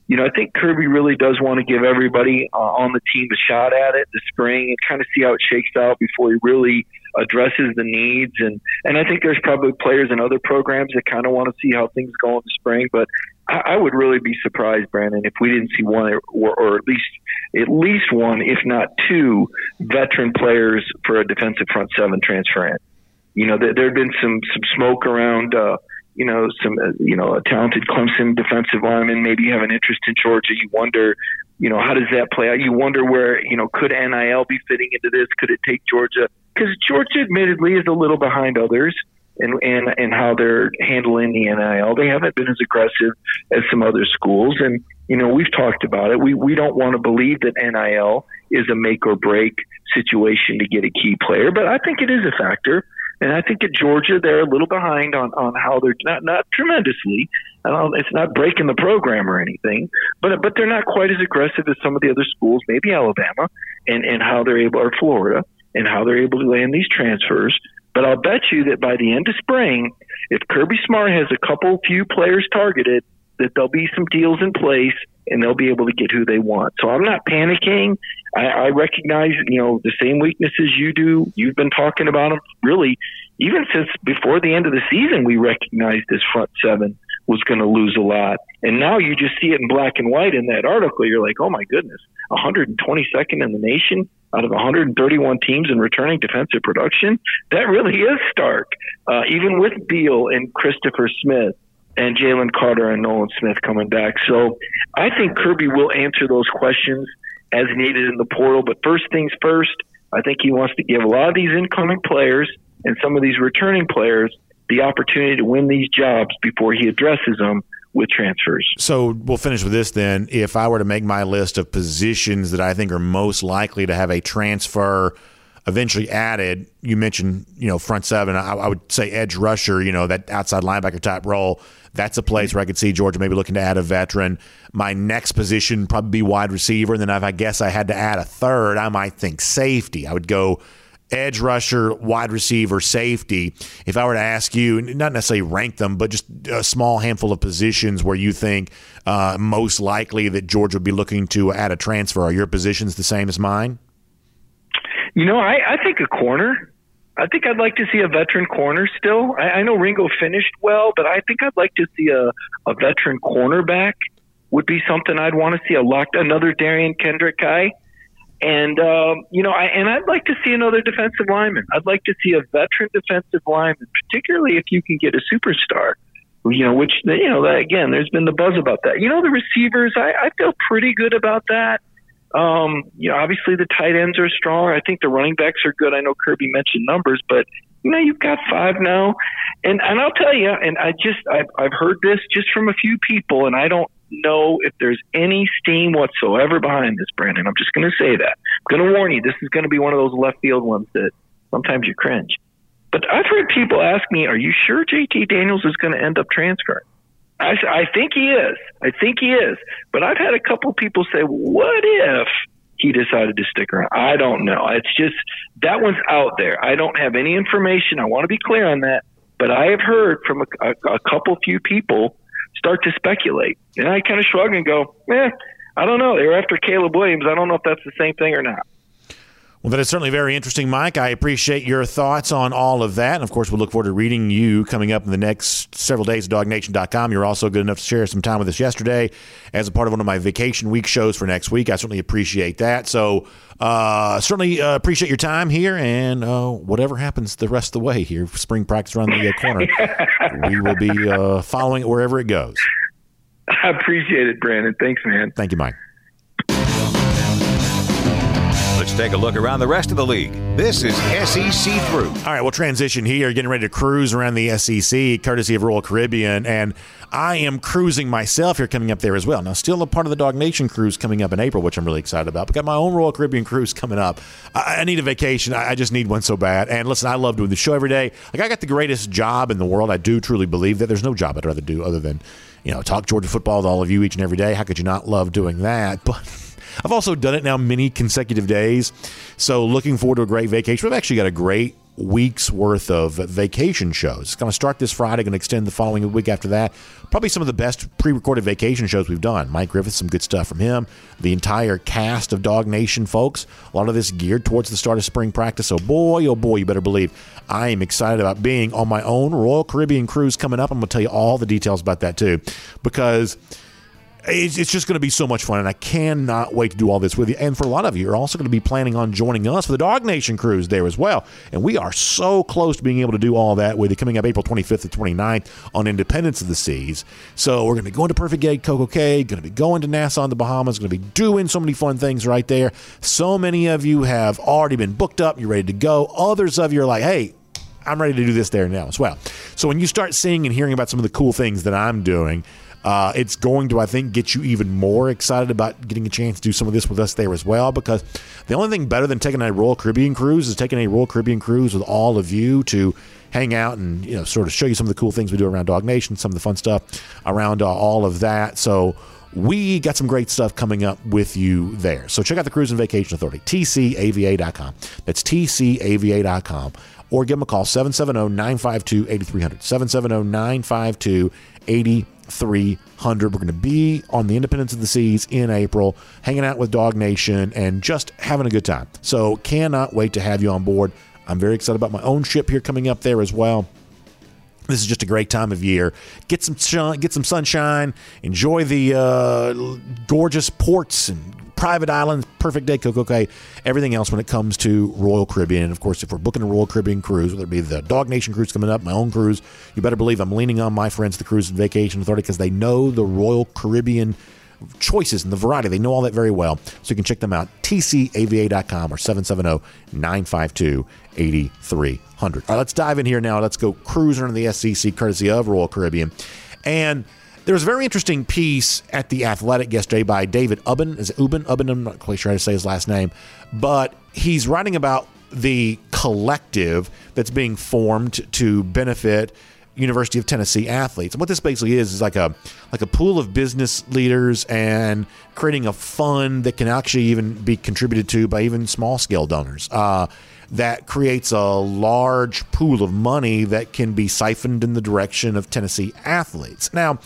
you know, I think Kirby really does want to give everybody uh, on the team a shot at it this spring and kind of see how it shakes out before he really addresses the needs. And, and I think there's probably players in other programs that kind of want to see how things go in the spring. But I, I would really be surprised, Brandon, if we didn't see one or, or at least at least one, if not two, veteran players for a defensive front seven transfer in. You know, there, there had been some some smoke around. Uh, you know, some uh, you know a talented Clemson defensive lineman. Maybe you have an interest in Georgia. You wonder, you know, how does that play out? You wonder where you know could NIL be fitting into this? Could it take Georgia? Because Georgia, admittedly, is a little behind others and, and, and how they're handling the NIL. They haven't been as aggressive as some other schools. And, You know, we've talked about it. We we don't want to believe that NIL is a make or break situation to get a key player, but I think it is a factor. And I think at Georgia they're a little behind on on how they're not not tremendously. It's not breaking the program or anything, but but they're not quite as aggressive as some of the other schools, maybe Alabama, and and how they're able or Florida and how they're able to land these transfers. But I'll bet you that by the end of spring, if Kirby Smart has a couple few players targeted, that there'll be some deals in place and they'll be able to get who they want. So I'm not panicking. I, I recognize, you know, the same weaknesses you do. You've been talking about them really even since before the end of the season. We recognized this front seven was going to lose a lot, and now you just see it in black and white in that article. You're like, oh my goodness, 122nd in the nation out of 131 teams in returning defensive production. That really is stark. Uh, even with Beal and Christopher Smith and Jalen Carter and Nolan Smith coming back. So I think Kirby will answer those questions as needed in the portal. But first things first, I think he wants to give a lot of these incoming players and some of these returning players the opportunity to win these jobs before he addresses them with transfers. So we'll finish with this then. If I were to make my list of positions that I think are most likely to have a transfer eventually added, you mentioned, you know, front seven. I, I, would say edge rusher, you know, that outside linebacker type role. That's a place where I could see Georgia maybe looking to add a veteran. My next position probably be wide receiver. And then if I guess I had to add a third, I might think safety. I would go edge rusher, wide receiver, safety. If I were to ask you, not necessarily rank them, but just a small handful of positions where you think uh, most likely that Georgia would be looking to add a transfer, are your positions the same as mine? You know, I, I think a corner. I think I'd like to see a veteran corner still. I, I know Ringo finished well, but I think I'd like to see a, a veteran cornerback would be something I'd want to see a locked another Derion Kendrick guy. And um, you know, I and I'd like to see another defensive lineman. I'd like to see a veteran defensive lineman, particularly if you can get a superstar. You know, which you know, again, there's been the buzz about that. You know, the receivers, I, I feel pretty good about that. Um, you know, obviously the tight ends are strong. I think the running backs are good. I know Kirby mentioned numbers, but you know, you've got five now, and and I'll tell you, and I just I've I've heard this just from a few people, and I don't know if there's any steam whatsoever behind this, Brandon. I'm just going to say that. I'm going to warn you, this is going to be one of those left field ones that sometimes you cringe. But I've heard people ask me, "Are you sure JT Daniels is going to end up transferring?" I, I think he is. I think he is. But I've had a couple people say, what if he decided to stick around? I don't know. It's just that one's out there. I don't have any information. I want to be clear on that. But I have heard from a, a, a couple few people start to speculate. And I kind of shrug and go, eh, I don't know. They were after Caleb Williams. I don't know if that's the same thing or not. Well, that is certainly very interesting, Mike. I appreciate your thoughts on all of that. And of course, we look forward to reading you coming up in the next several days at dawgnation.com. You're also good enough to share some time with us yesterday as a part of one of my vacation week shows for next week. I certainly appreciate that. So, uh, certainly uh, appreciate your time here. And uh, whatever happens the rest of the way here, spring practice around the uh, corner, we will be uh, following it wherever it goes. I appreciate it, Brandon. Thanks, man. Thank you, Mike. Take a look around the rest of the league. This is SEC Through. All right, we'll transition here, getting ready to cruise around the SEC, courtesy of Royal Caribbean. And I am cruising myself here coming up there as well. Now, still a part of the DawgNation cruise coming up in April, which I'm really excited about. But got my own Royal Caribbean cruise coming up. I, I need a vacation. I, I just need one so bad. And listen, I love doing the show every day. Like, I got the greatest job in the world. I do truly believe that there's no job I'd rather do other than, you know, talk Georgia football to all of you each and every day. How could you not love doing that? But I've also done it now many consecutive days. So looking forward to a great vacation. We've actually got a great week's worth of vacation shows. It's going to start this Friday, going to extend the following week after that. Probably some of the best pre-recorded vacation shows we've done. Mike Griffith, some good stuff from him. The entire cast of DawgNation folks. A lot of this geared towards the start of spring practice. So boy, oh boy, you better believe I am excited about being on my own Royal Caribbean cruise coming up. I'm going to tell you all the details about that too, because it's, it's just going to be so much fun, and I cannot wait to do all this with you. And for a lot of you, you, are also going to be planning on joining us for the DawgNation cruise there as well. And we are so close to being able to do all that with you coming up April 25th to 29th on Independence of the Seas. So we're going to be going to Perfect Day, Coco Cay, going to be going to Nassau in the Bahamas, going to be doing so many fun things right there. So many of you have already been booked up, you're ready to go. Others of you are like, hey, I'm ready to do this there now as well. So when you start seeing and hearing about some of the cool things that I'm doing, Uh, it's going to, I think, get you even more excited about getting a chance to do some of this with us there as well. Because the only thing better than taking a Royal Caribbean cruise is taking a Royal Caribbean cruise with all of you to hang out and you know sort of show you some of the cool things we do around DawgNation, some of the fun stuff around uh, all of that. So we got some great stuff coming up with you there. So check out the Cruise and Vacation Authority, tcava.com. That's tcava.com. Or give them a call, 770 952 8300. 770 952 8300. We're going to be on the Independence of the Seas in April, hanging out with DawgNation and just having a good time. So cannot wait to have you on board. I'm very excited about my own ship here coming up there as well. This is just a great time of year. Get some get some sunshine. Enjoy the uh, gorgeous ports and private islands. Perfect day, Coco Cay. Everything else when it comes to Royal Caribbean. And of course, if we're booking a Royal Caribbean cruise, whether it be the DawgNation cruise coming up, my own cruise, you better believe I'm leaning on my friends, the Cruise and Vacation Authority, because they know the Royal Caribbean choices and the variety. They know all that very well. So you can check them out, tcava.com or 770 952 8300. All right, let's dive in here now. Let's go cruising on the SEC courtesy of Royal Caribbean. And there was a very interesting piece at the Athletic yesterday by David Ubben. Is it Ubben? Ubben? I'm not quite sure how to say his last name, but he's writing about the collective that's being formed to benefit University of Tennessee athletes. And what this basically is is like a like a pool of business leaders and creating a fund that can actually even be contributed to by even small scale donors. Uh, that creates a large pool of money that can be siphoned in the direction of Tennessee athletes. Now,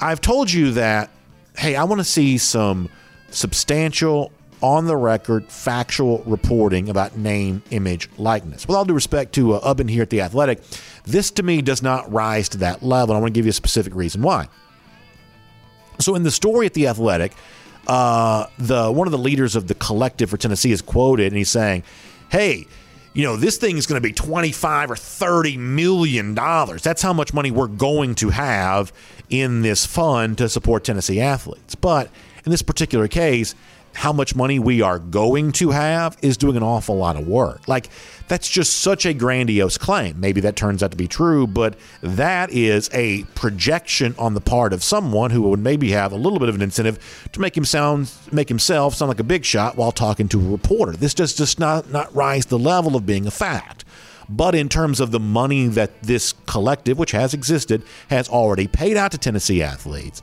I've told you that, hey, I want to see some substantial, on the record, factual reporting about name, image, likeness. With all due respect to uh, Ubben here at The Athletic, this to me does not rise to that level. I want to give you a specific reason why. So, in the story at The Athletic, uh, the one of the leaders of the collective for Tennessee is quoted, and he's saying, hey, you know, this thing is going to be 25 or 30 million dollars. That's how much money we're going to have in this fund to support Tennessee athletes. But in this particular case, how much money we are going to have is doing an awful lot of work. Like, that's just such a grandiose claim. Maybe that turns out to be true, but that is a projection on the part of someone who would maybe have a little bit of an incentive to make him sound, make himself sound like a big shot while talking to a reporter. This just does not, not rise to the level of being a fact. But in terms of the money that this collective, which has existed, has already paid out to Tennessee athletes,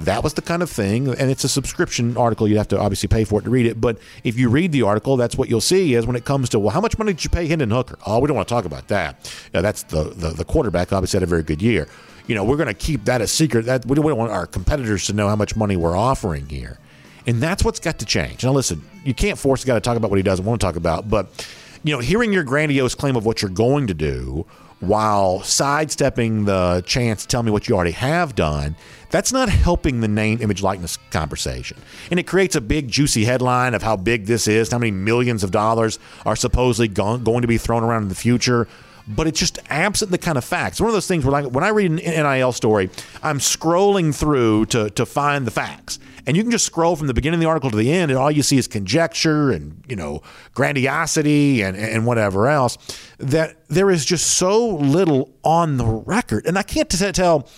that was the kind of thing, and it's a subscription article. You'd have to obviously pay for it to read it. But if you read the article, that's what you'll see is when it comes to, well, how much money did you pay Hendon Hooker? Oh, we don't want to talk about that. Yeah, that's the, the, the quarterback, obviously, had a very good year. You know, we're going to keep that a secret. That We don't want our competitors to know how much money we're offering here. And that's what's got to change. Now, listen, you can't force a guy to talk about what he doesn't want to talk about, but, you know, hearing your grandiose claim of what you're going to do while sidestepping the chance to tell me what you already have done, that's not helping the name, image, likeness conversation. And it creates a big, juicy headline of how big this is, how many millions of dollars are supposedly going to be thrown around in the future. But it's just absent the kind of facts. One of those things where, like, when I read an NIL story, I'm scrolling through to, to find the facts. And you can just scroll from the beginning of the article to the end, and all you see is conjecture and, you know, grandiosity and, and whatever else. That there is just so little on the record. And I can't tell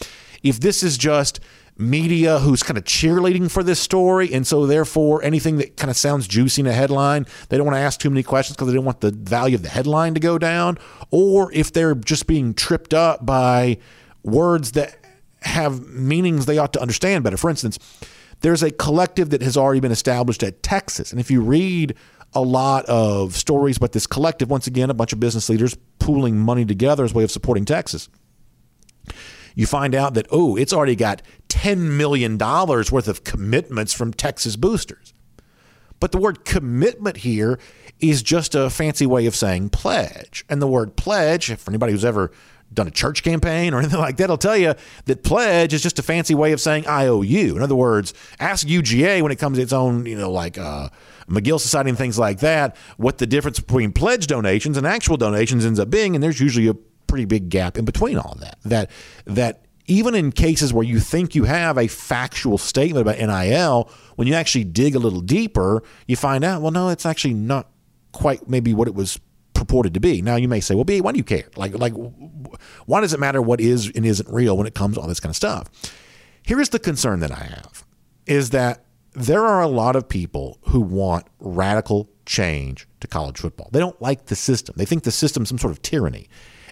if this is just media who's kind of cheerleading for this story, and so therefore anything that kind of sounds juicy in a headline, they don't want to ask too many questions because they don't want the value of the headline to go down, or if they're just being tripped up by words that have meanings they ought to understand better. For instance, there's a collective that has already been established at Texas, and if you read a lot of stories about this collective, once again, a bunch of business leaders pooling money together as a way of supporting Texas you find out that, oh, it's already got $10 million worth of commitments from Texas boosters. But the word commitment here is just a fancy way of saying pledge. And the word pledge, for anybody who's ever done a church campaign or anything like that, I'll tell you that pledge is just a fancy way of saying I owe you. In other words, ask UGA when it comes to its own, you know, like uh, Magill Society and things like that, what the difference between pledge donations and actual donations ends up being. And there's usually a pretty big gap in between all that. That that even in cases where you think you have a factual statement about NIL, when you actually dig a little deeper, you find out, well, no, it's actually not quite maybe what it was purported to be. Now you may say, well, B, why do you care? Like, like, why does it matter what is and isn't real when it comes to all this kind of stuff? Here is the concern that I have is that there are a lot of people who want radical change to college football. They don't like the system. They think the system's some sort of tyranny.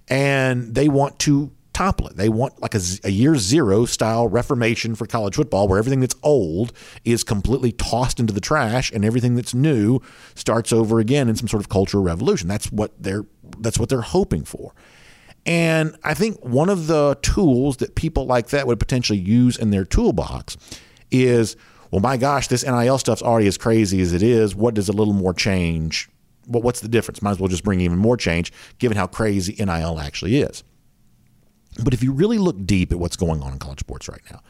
And they want to topple it. They want like a, a, year zero style reformation for college football where everything that's old is completely tossed into the trash and everything that's new starts over again in some sort of cultural revolution. That's what they're that's what they're hoping for. And I think one of the tools that people like that would potentially use in their toolbox is, well, my gosh, this NIL stuff's already as crazy as it is. What does a little more change? Well, what's the difference? Might as well just bring even more change, given how crazy NIL actually is. But if you really look deep at what's going on in college sports right now,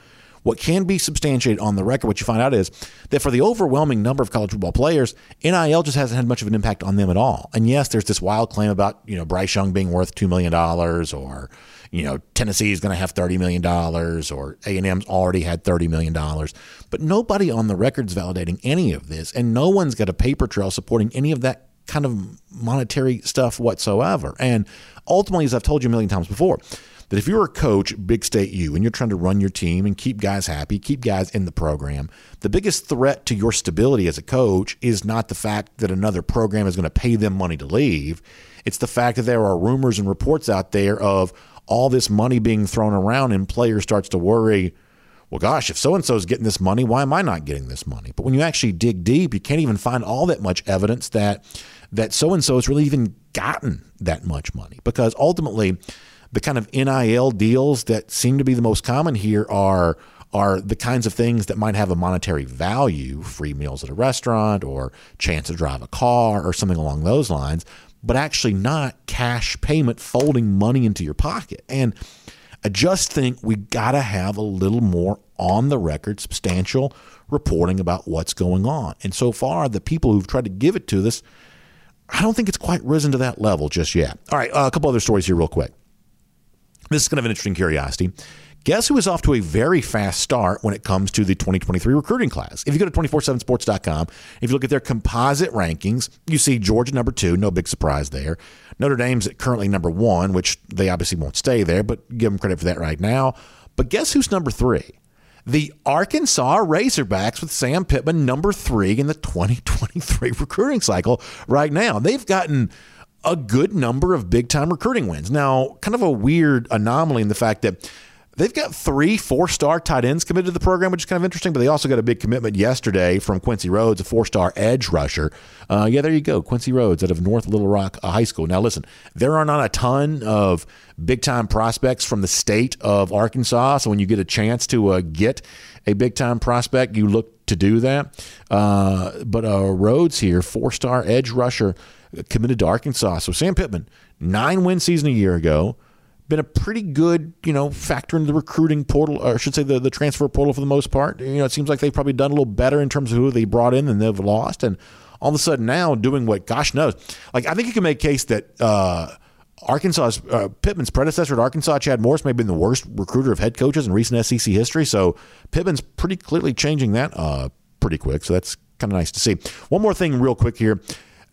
what can be substantiated on the record, what you find out is that for the overwhelming number of college football players, NIL just hasn't had much of an impact on them at all. And yes, there's this wild claim about you know Bryce Young being worth two million dollars, or you know Tennessee is going to have thirty million dollars, or A and M's already had thirty million dollars. But nobody on the record's validating any of this, and no one's got a paper trail supporting any of that kind of monetary stuff whatsoever. And ultimately, as I've told you a million times before that if you're a coach, Big State U, and you're trying to run your team and keep guys happy, keep guys in the program, the biggest threat to your stability as a coach is not the fact that another program is going to pay them money to leave. It's the fact that there are rumors and reports out there of all this money being thrown around, and players starts to worry. Well, gosh, if so and so is getting this money, why am I not getting this money? But when you actually dig deep, you can't even find all that much evidence that that so and so has really even gotten that much money because ultimately the kind of NIL deals that seem to be the most common here are are the kinds of things that might have a monetary value, free meals at a restaurant or chance to drive a car or something along those lines, but actually not cash payment folding money into your pocket. And I just think we got to have a little more on the record, substantial reporting about what's going on. And so far, the people who've tried to give it to us, I don't think it's quite risen to that level just yet. All right, uh, a couple other stories here, real quick. This is kind of an interesting curiosity. Guess who is off to a very fast start when it comes to the 2023 recruiting class? If you go to 247sports.com, if you look at their composite rankings, you see Georgia number two, no big surprise there. Notre Dame's currently number one, which they obviously won't stay there, but give them credit for that right now. But guess who's number three? The Arkansas Razorbacks with Sam Pittman, number three in the 2023 recruiting cycle right now. They've gotten a good number of big time recruiting wins. Now, kind of a weird anomaly in the fact that they've got three four star tight ends committed to the program, which is kind of interesting, but they also got a big commitment yesterday from Quincy Rhodes, a four star edge rusher. Uh, yeah, there you go. Quincy Rhodes out of North Little Rock High School. Now, listen, there are not a ton of big time prospects from the state of Arkansas. So when you get a chance to uh, get a big time prospect, you look to do that. Uh, but uh, Rhodes here, four star edge rusher committed to Arkansas. So Sam Pittman, nine win season a year ago, been a pretty good, you know, factor in the recruiting portal, or I should say the, the transfer portal for the most part. You know, it seems like they've probably done a little better in terms of who they brought in than they've lost. And all of a sudden now doing what, gosh knows. Like, I think you can make a case that uh, Arkansas's, uh, Pittman's predecessor at Arkansas, Chad Morris, may have been the worst recruiter of head coaches in recent SEC history. So Pittman's pretty clearly changing that uh, pretty quick. So that's kind of nice to see. One more thing, real quick here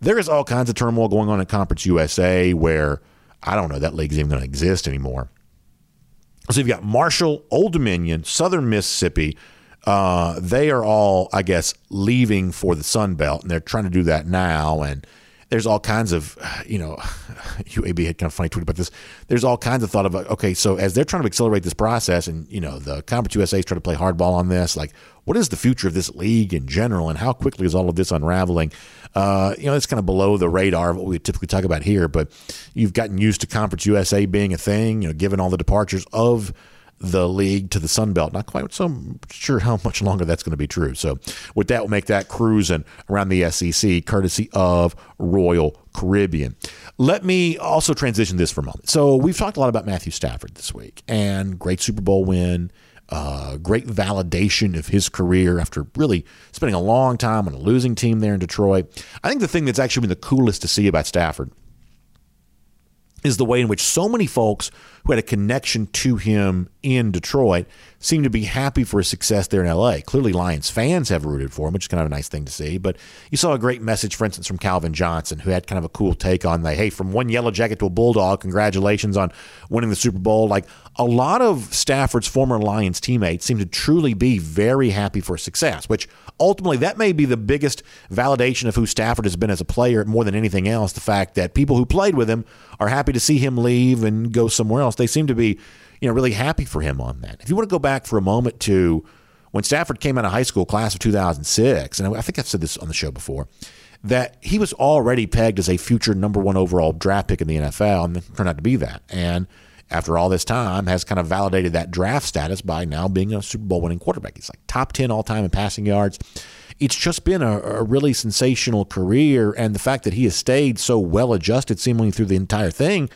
there is all kinds of turmoil going on in Conference USA where I don't know that league's even going to exist anymore. So you've got Marshall, Old Dominion, Southern Mississippi. Uh, they are all, I guess, leaving for the Sun Belt, and they're trying to do that now. And there's all kinds of, you know, UAB had kind of funny tweet about this. There's all kinds of thought of, okay, so as they're trying to accelerate this process, and you know, the Conference USA is trying to play hardball on this, like, what is the future of this league in general, and how quickly is all of this unraveling? Uh, you know, it's kind of below the radar of what we typically talk about here, but you've gotten used to Conference USA being a thing, you know, given all the departures of the league to the Sun Belt. Not quite so sure how much longer that's going to be true. So, with that, we'll make that cruising around the SEC, courtesy of Royal Caribbean. Let me also transition this for a moment. So, we've talked a lot about Matthew Stafford this week and great Super Bowl win. Uh, great validation of his career after really spending a long time on a losing team there in Detroit. I think the thing that's actually been the coolest to see about Stafford is the way in which so many folks who had a connection to him in Detroit seem to be happy for his success there in LA. Clearly, Lions fans have rooted for him, which is kind of a nice thing to see. But you saw a great message, for instance, from Calvin Johnson, who had kind of a cool take on the hey, from one yellow jacket to a bulldog, congratulations on winning the Super Bowl. Like a lot of Stafford's former Lions teammates seem to truly be very happy for success, which ultimately that may be the biggest validation of who Stafford has been as a player more than anything else. The fact that people who played with him are happy to see him leave and go somewhere else. They seem to be you know, really happy for him on that. If you want to go back for a moment to when Stafford came out of high school, class of 2006, and I think I've said this on the show before, that he was already pegged as a future number one overall draft pick in the NFL, and turned out to be that. And after all this time, has kind of validated that draft status by now being a Super Bowl winning quarterback. He's like top 10 all time in passing yards. It's just been a, a, really sensational career, and the fact that he has stayed so well adjusted seemingly through the entire thing,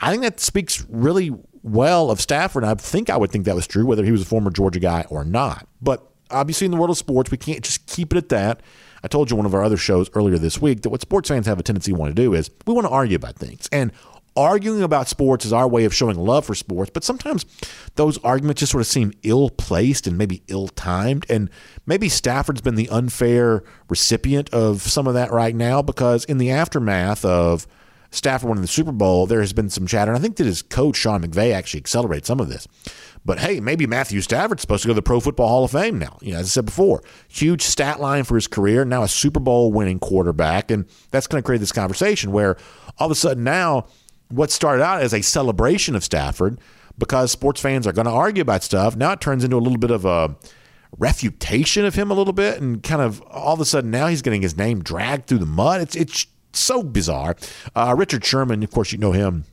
I think that speaks really well of Stafford. I think I would think that was true, whether he was a former Georgia guy or not. But obviously, in the world of sports, we can't just keep it at that. I told you one of our other shows earlier this week that what sports fans have a tendency to want to do is we want to argue about things. And arguing about sports is our way of showing love for sports, but sometimes those arguments just sort of seem ill placed and maybe ill timed. And maybe Stafford's been the unfair recipient of some of that right now because in the aftermath of Stafford winning the Super Bowl, there has been some chatter. And I think that his coach, Sean McVay, actually accelerated some of this. But hey, maybe Matthew Stafford's supposed to go to the Pro Football Hall of Fame now. You know, as I said before, huge stat line for his career, now a Super Bowl winning quarterback. And that's going to create this conversation where all of a sudden now, what started out as a celebration of Stafford, because sports fans are going to argue about stuff, now it turns into a little bit of a refutation of him a little bit and kind of all of a sudden now he's getting his name dragged through the mud. It's it's so bizarre. Uh, Richard Sherman, of course, you know him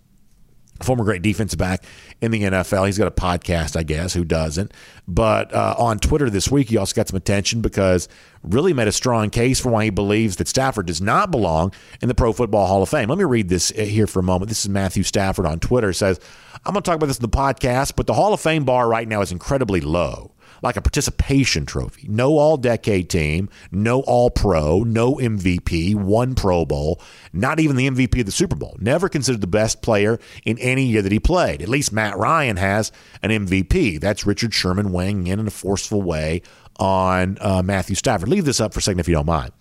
former great defensive back in the NFL. He's got a podcast, I guess. Who doesn't? But uh, on Twitter this week, he also got some attention because really made a strong case for why he believes that Stafford does not belong in the Pro Football Hall of Fame. Let me read this uh, here for a moment. This is Matthew Stafford on Twitter. It says, "I'm going to talk about this in the podcast, but the Hall of Fame bar right now is incredibly low." Like a participation trophy. No all decade team, no all pro, no MVP, one Pro Bowl, not even the MVP of the Super Bowl. Never considered the best player in any year that he played. At least Matt Ryan has an MVP. That's Richard Sherman weighing in in a forceful way on uh, Matthew Stafford. Leave this up for a second if you don't mind.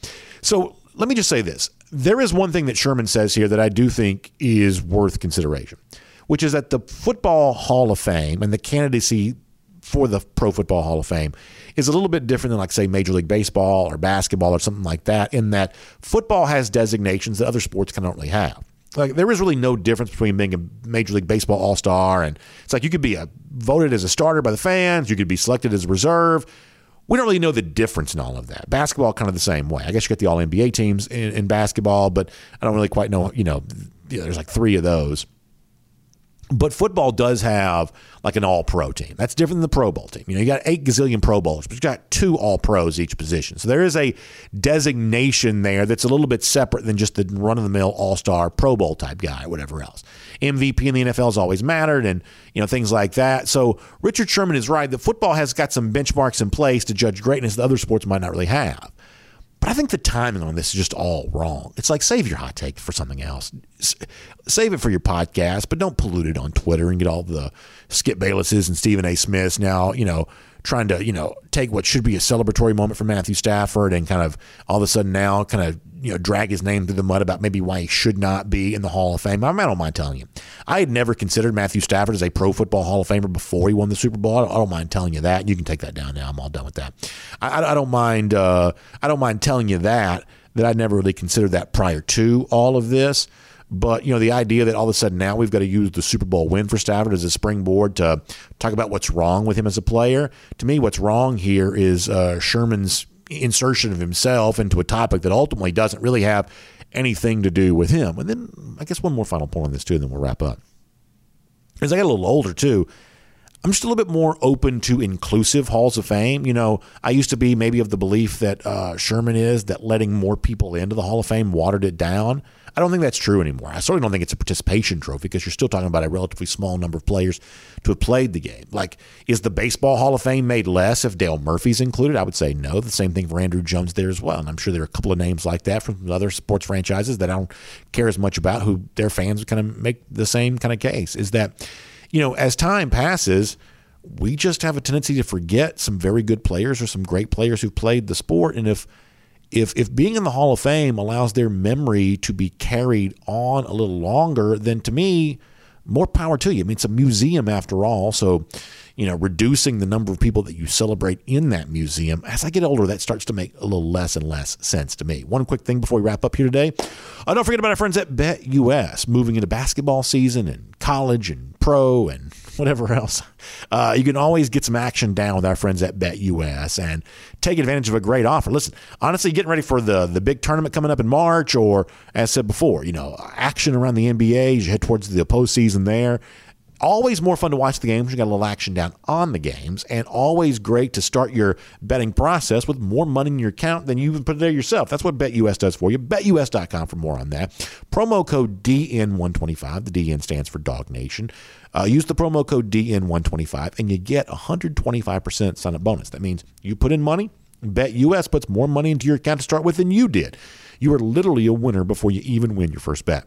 So let me just say this. There is one thing that Sherman says here that I do think is worth consideration, which is that the Football Hall of Fame and the candidacy for the Pro Football Hall of Fame is a little bit different than, like, say, Major League Baseball or basketball or something like that, in that football has designations that other sports can only really have. Like, there is really no difference between being a Major League Baseball All Star and it's like you could be a, voted as a starter by the fans, you could be selected as a reserve. We don't really know the difference in all of that. Basketball, kind of the same way. I guess you get the All NBA teams in, in basketball, but I don't really quite know. You know, there's like three of those. But football does have like an all pro team. That's different than the Pro Bowl team. You know, you got eight gazillion Pro Bowlers, but you got two all pros each position. So there is a designation there that's a little bit separate than just the run of the mill all star Pro Bowl type guy or whatever else. MVP in the NFL has always mattered and, you know, things like that. So Richard Sherman is right that football has got some benchmarks in place to judge greatness that other sports might not really have. But I think the timing on this is just all wrong. It's like save your hot take for something else. Save it for your podcast, but don't pollute it on Twitter and get all the Skip Baylesses and Stephen A. Smiths now, you know, trying to, you know, take what should be a celebratory moment for Matthew Stafford and kind of all of a sudden now kind of, you know, drag his name through the mud about maybe why he should not be in the Hall of Fame. I, mean, I don't mind telling you. I had never considered Matthew Stafford as a pro football Hall of Famer before he won the Super Bowl. I don't, I don't mind telling you that. You can take that down now. I'm all done with that. I, I don't mind. Uh, I don't mind telling you that that I never really considered that prior to all of this. But you know, the idea that all of a sudden now we've got to use the Super Bowl win for Stafford as a springboard to talk about what's wrong with him as a player. To me, what's wrong here is uh, Sherman's insertion of himself into a topic that ultimately doesn't really have anything to do with him. And then I guess one more final point on this too, and then we'll wrap up. As I get a little older too, I'm just a little bit more open to inclusive halls of fame. You know, I used to be maybe of the belief that uh, Sherman is that letting more people into the Hall of Fame watered it down. I don't think that's true anymore. I certainly don't think it's a participation trophy because you're still talking about a relatively small number of players to have played the game. Like, is the Baseball Hall of Fame made less if Dale Murphy's included? I would say no. The same thing for Andruw Jones there as well. And I'm sure there are a couple of names like that from other sports franchises that I don't care as much about who their fans kind of make the same kind of case. Is that, you know, as time passes, we just have a tendency to forget some very good players or some great players who played the sport. And if if if being in the Hall of Fame allows their memory to be carried on a little longer, then to me, more power to you. I mean, it's a museum after all. So, you know, reducing the number of people that you celebrate in that museum, as I get older, that starts to make a little less and less sense to me. One quick thing before we wrap up here today. Uh, don't forget about our friends at BetUS, moving into basketball season and college and pro and whatever else. Uh, you can always get some action down with our friends at BetUS and take advantage of a great offer. Listen, honestly, getting ready for the the big tournament coming up in March, or as I said before, you know, action around the NBA as you head towards the postseason there always more fun to watch the games. You got a little action down on the games, and always great to start your betting process with more money in your account than you even put there yourself. That's what BetUS does for you. BetUS.com for more on that. Promo code DN125. The DN stands for DawgNation. Uh, use the promo code DN125, and you get 125% sign up bonus. That means you put in money. BetUS puts more money into your account to start with than you did. You are literally a winner before you even win your first bet.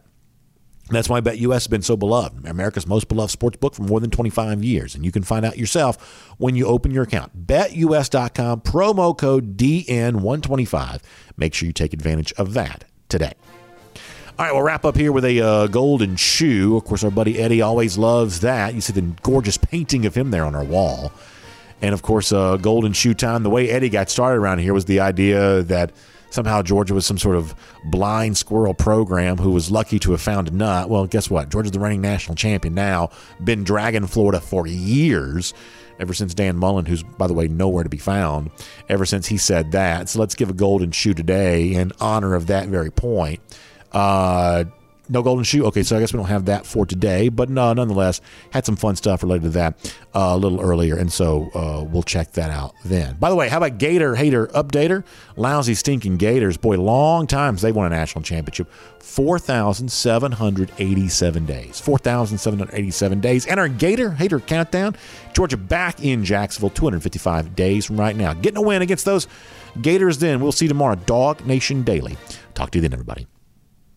That's why BetUS has been so beloved, America's most beloved sports book for more than 25 years. And you can find out yourself when you open your account. BetUS.com, promo code DN125. Make sure you take advantage of that today. All right, we'll wrap up here with a uh, golden shoe. Of course, our buddy Eddie always loves that. You see the gorgeous painting of him there on our wall. And of course, uh, golden shoe time. The way Eddie got started around here was the idea that somehow Georgia was some sort of blind squirrel program who was lucky to have found a nut. Well, guess what? Georgia's the reigning national champion now, been dragging Florida for years. Ever since Dan Mullen, who's, by the way, nowhere to be found, ever since he said that. So let's give a golden shoe today in honor of that very point. Uh, no golden shoe. Okay, so I guess we don't have that for today, but no, nonetheless, had some fun stuff related to that uh, a little earlier, and so uh, we'll check that out then. By the way, how about Gator Hater Updater? Lousy, stinking Gators. Boy, long times they won a national championship. 4,787 days. 4,787 days. And our Gator Hater Countdown. Georgia back in Jacksonville, 255 days from right now. Getting a win against those Gators then. We'll see you tomorrow. DawgNation Daily. Talk to you then, everybody.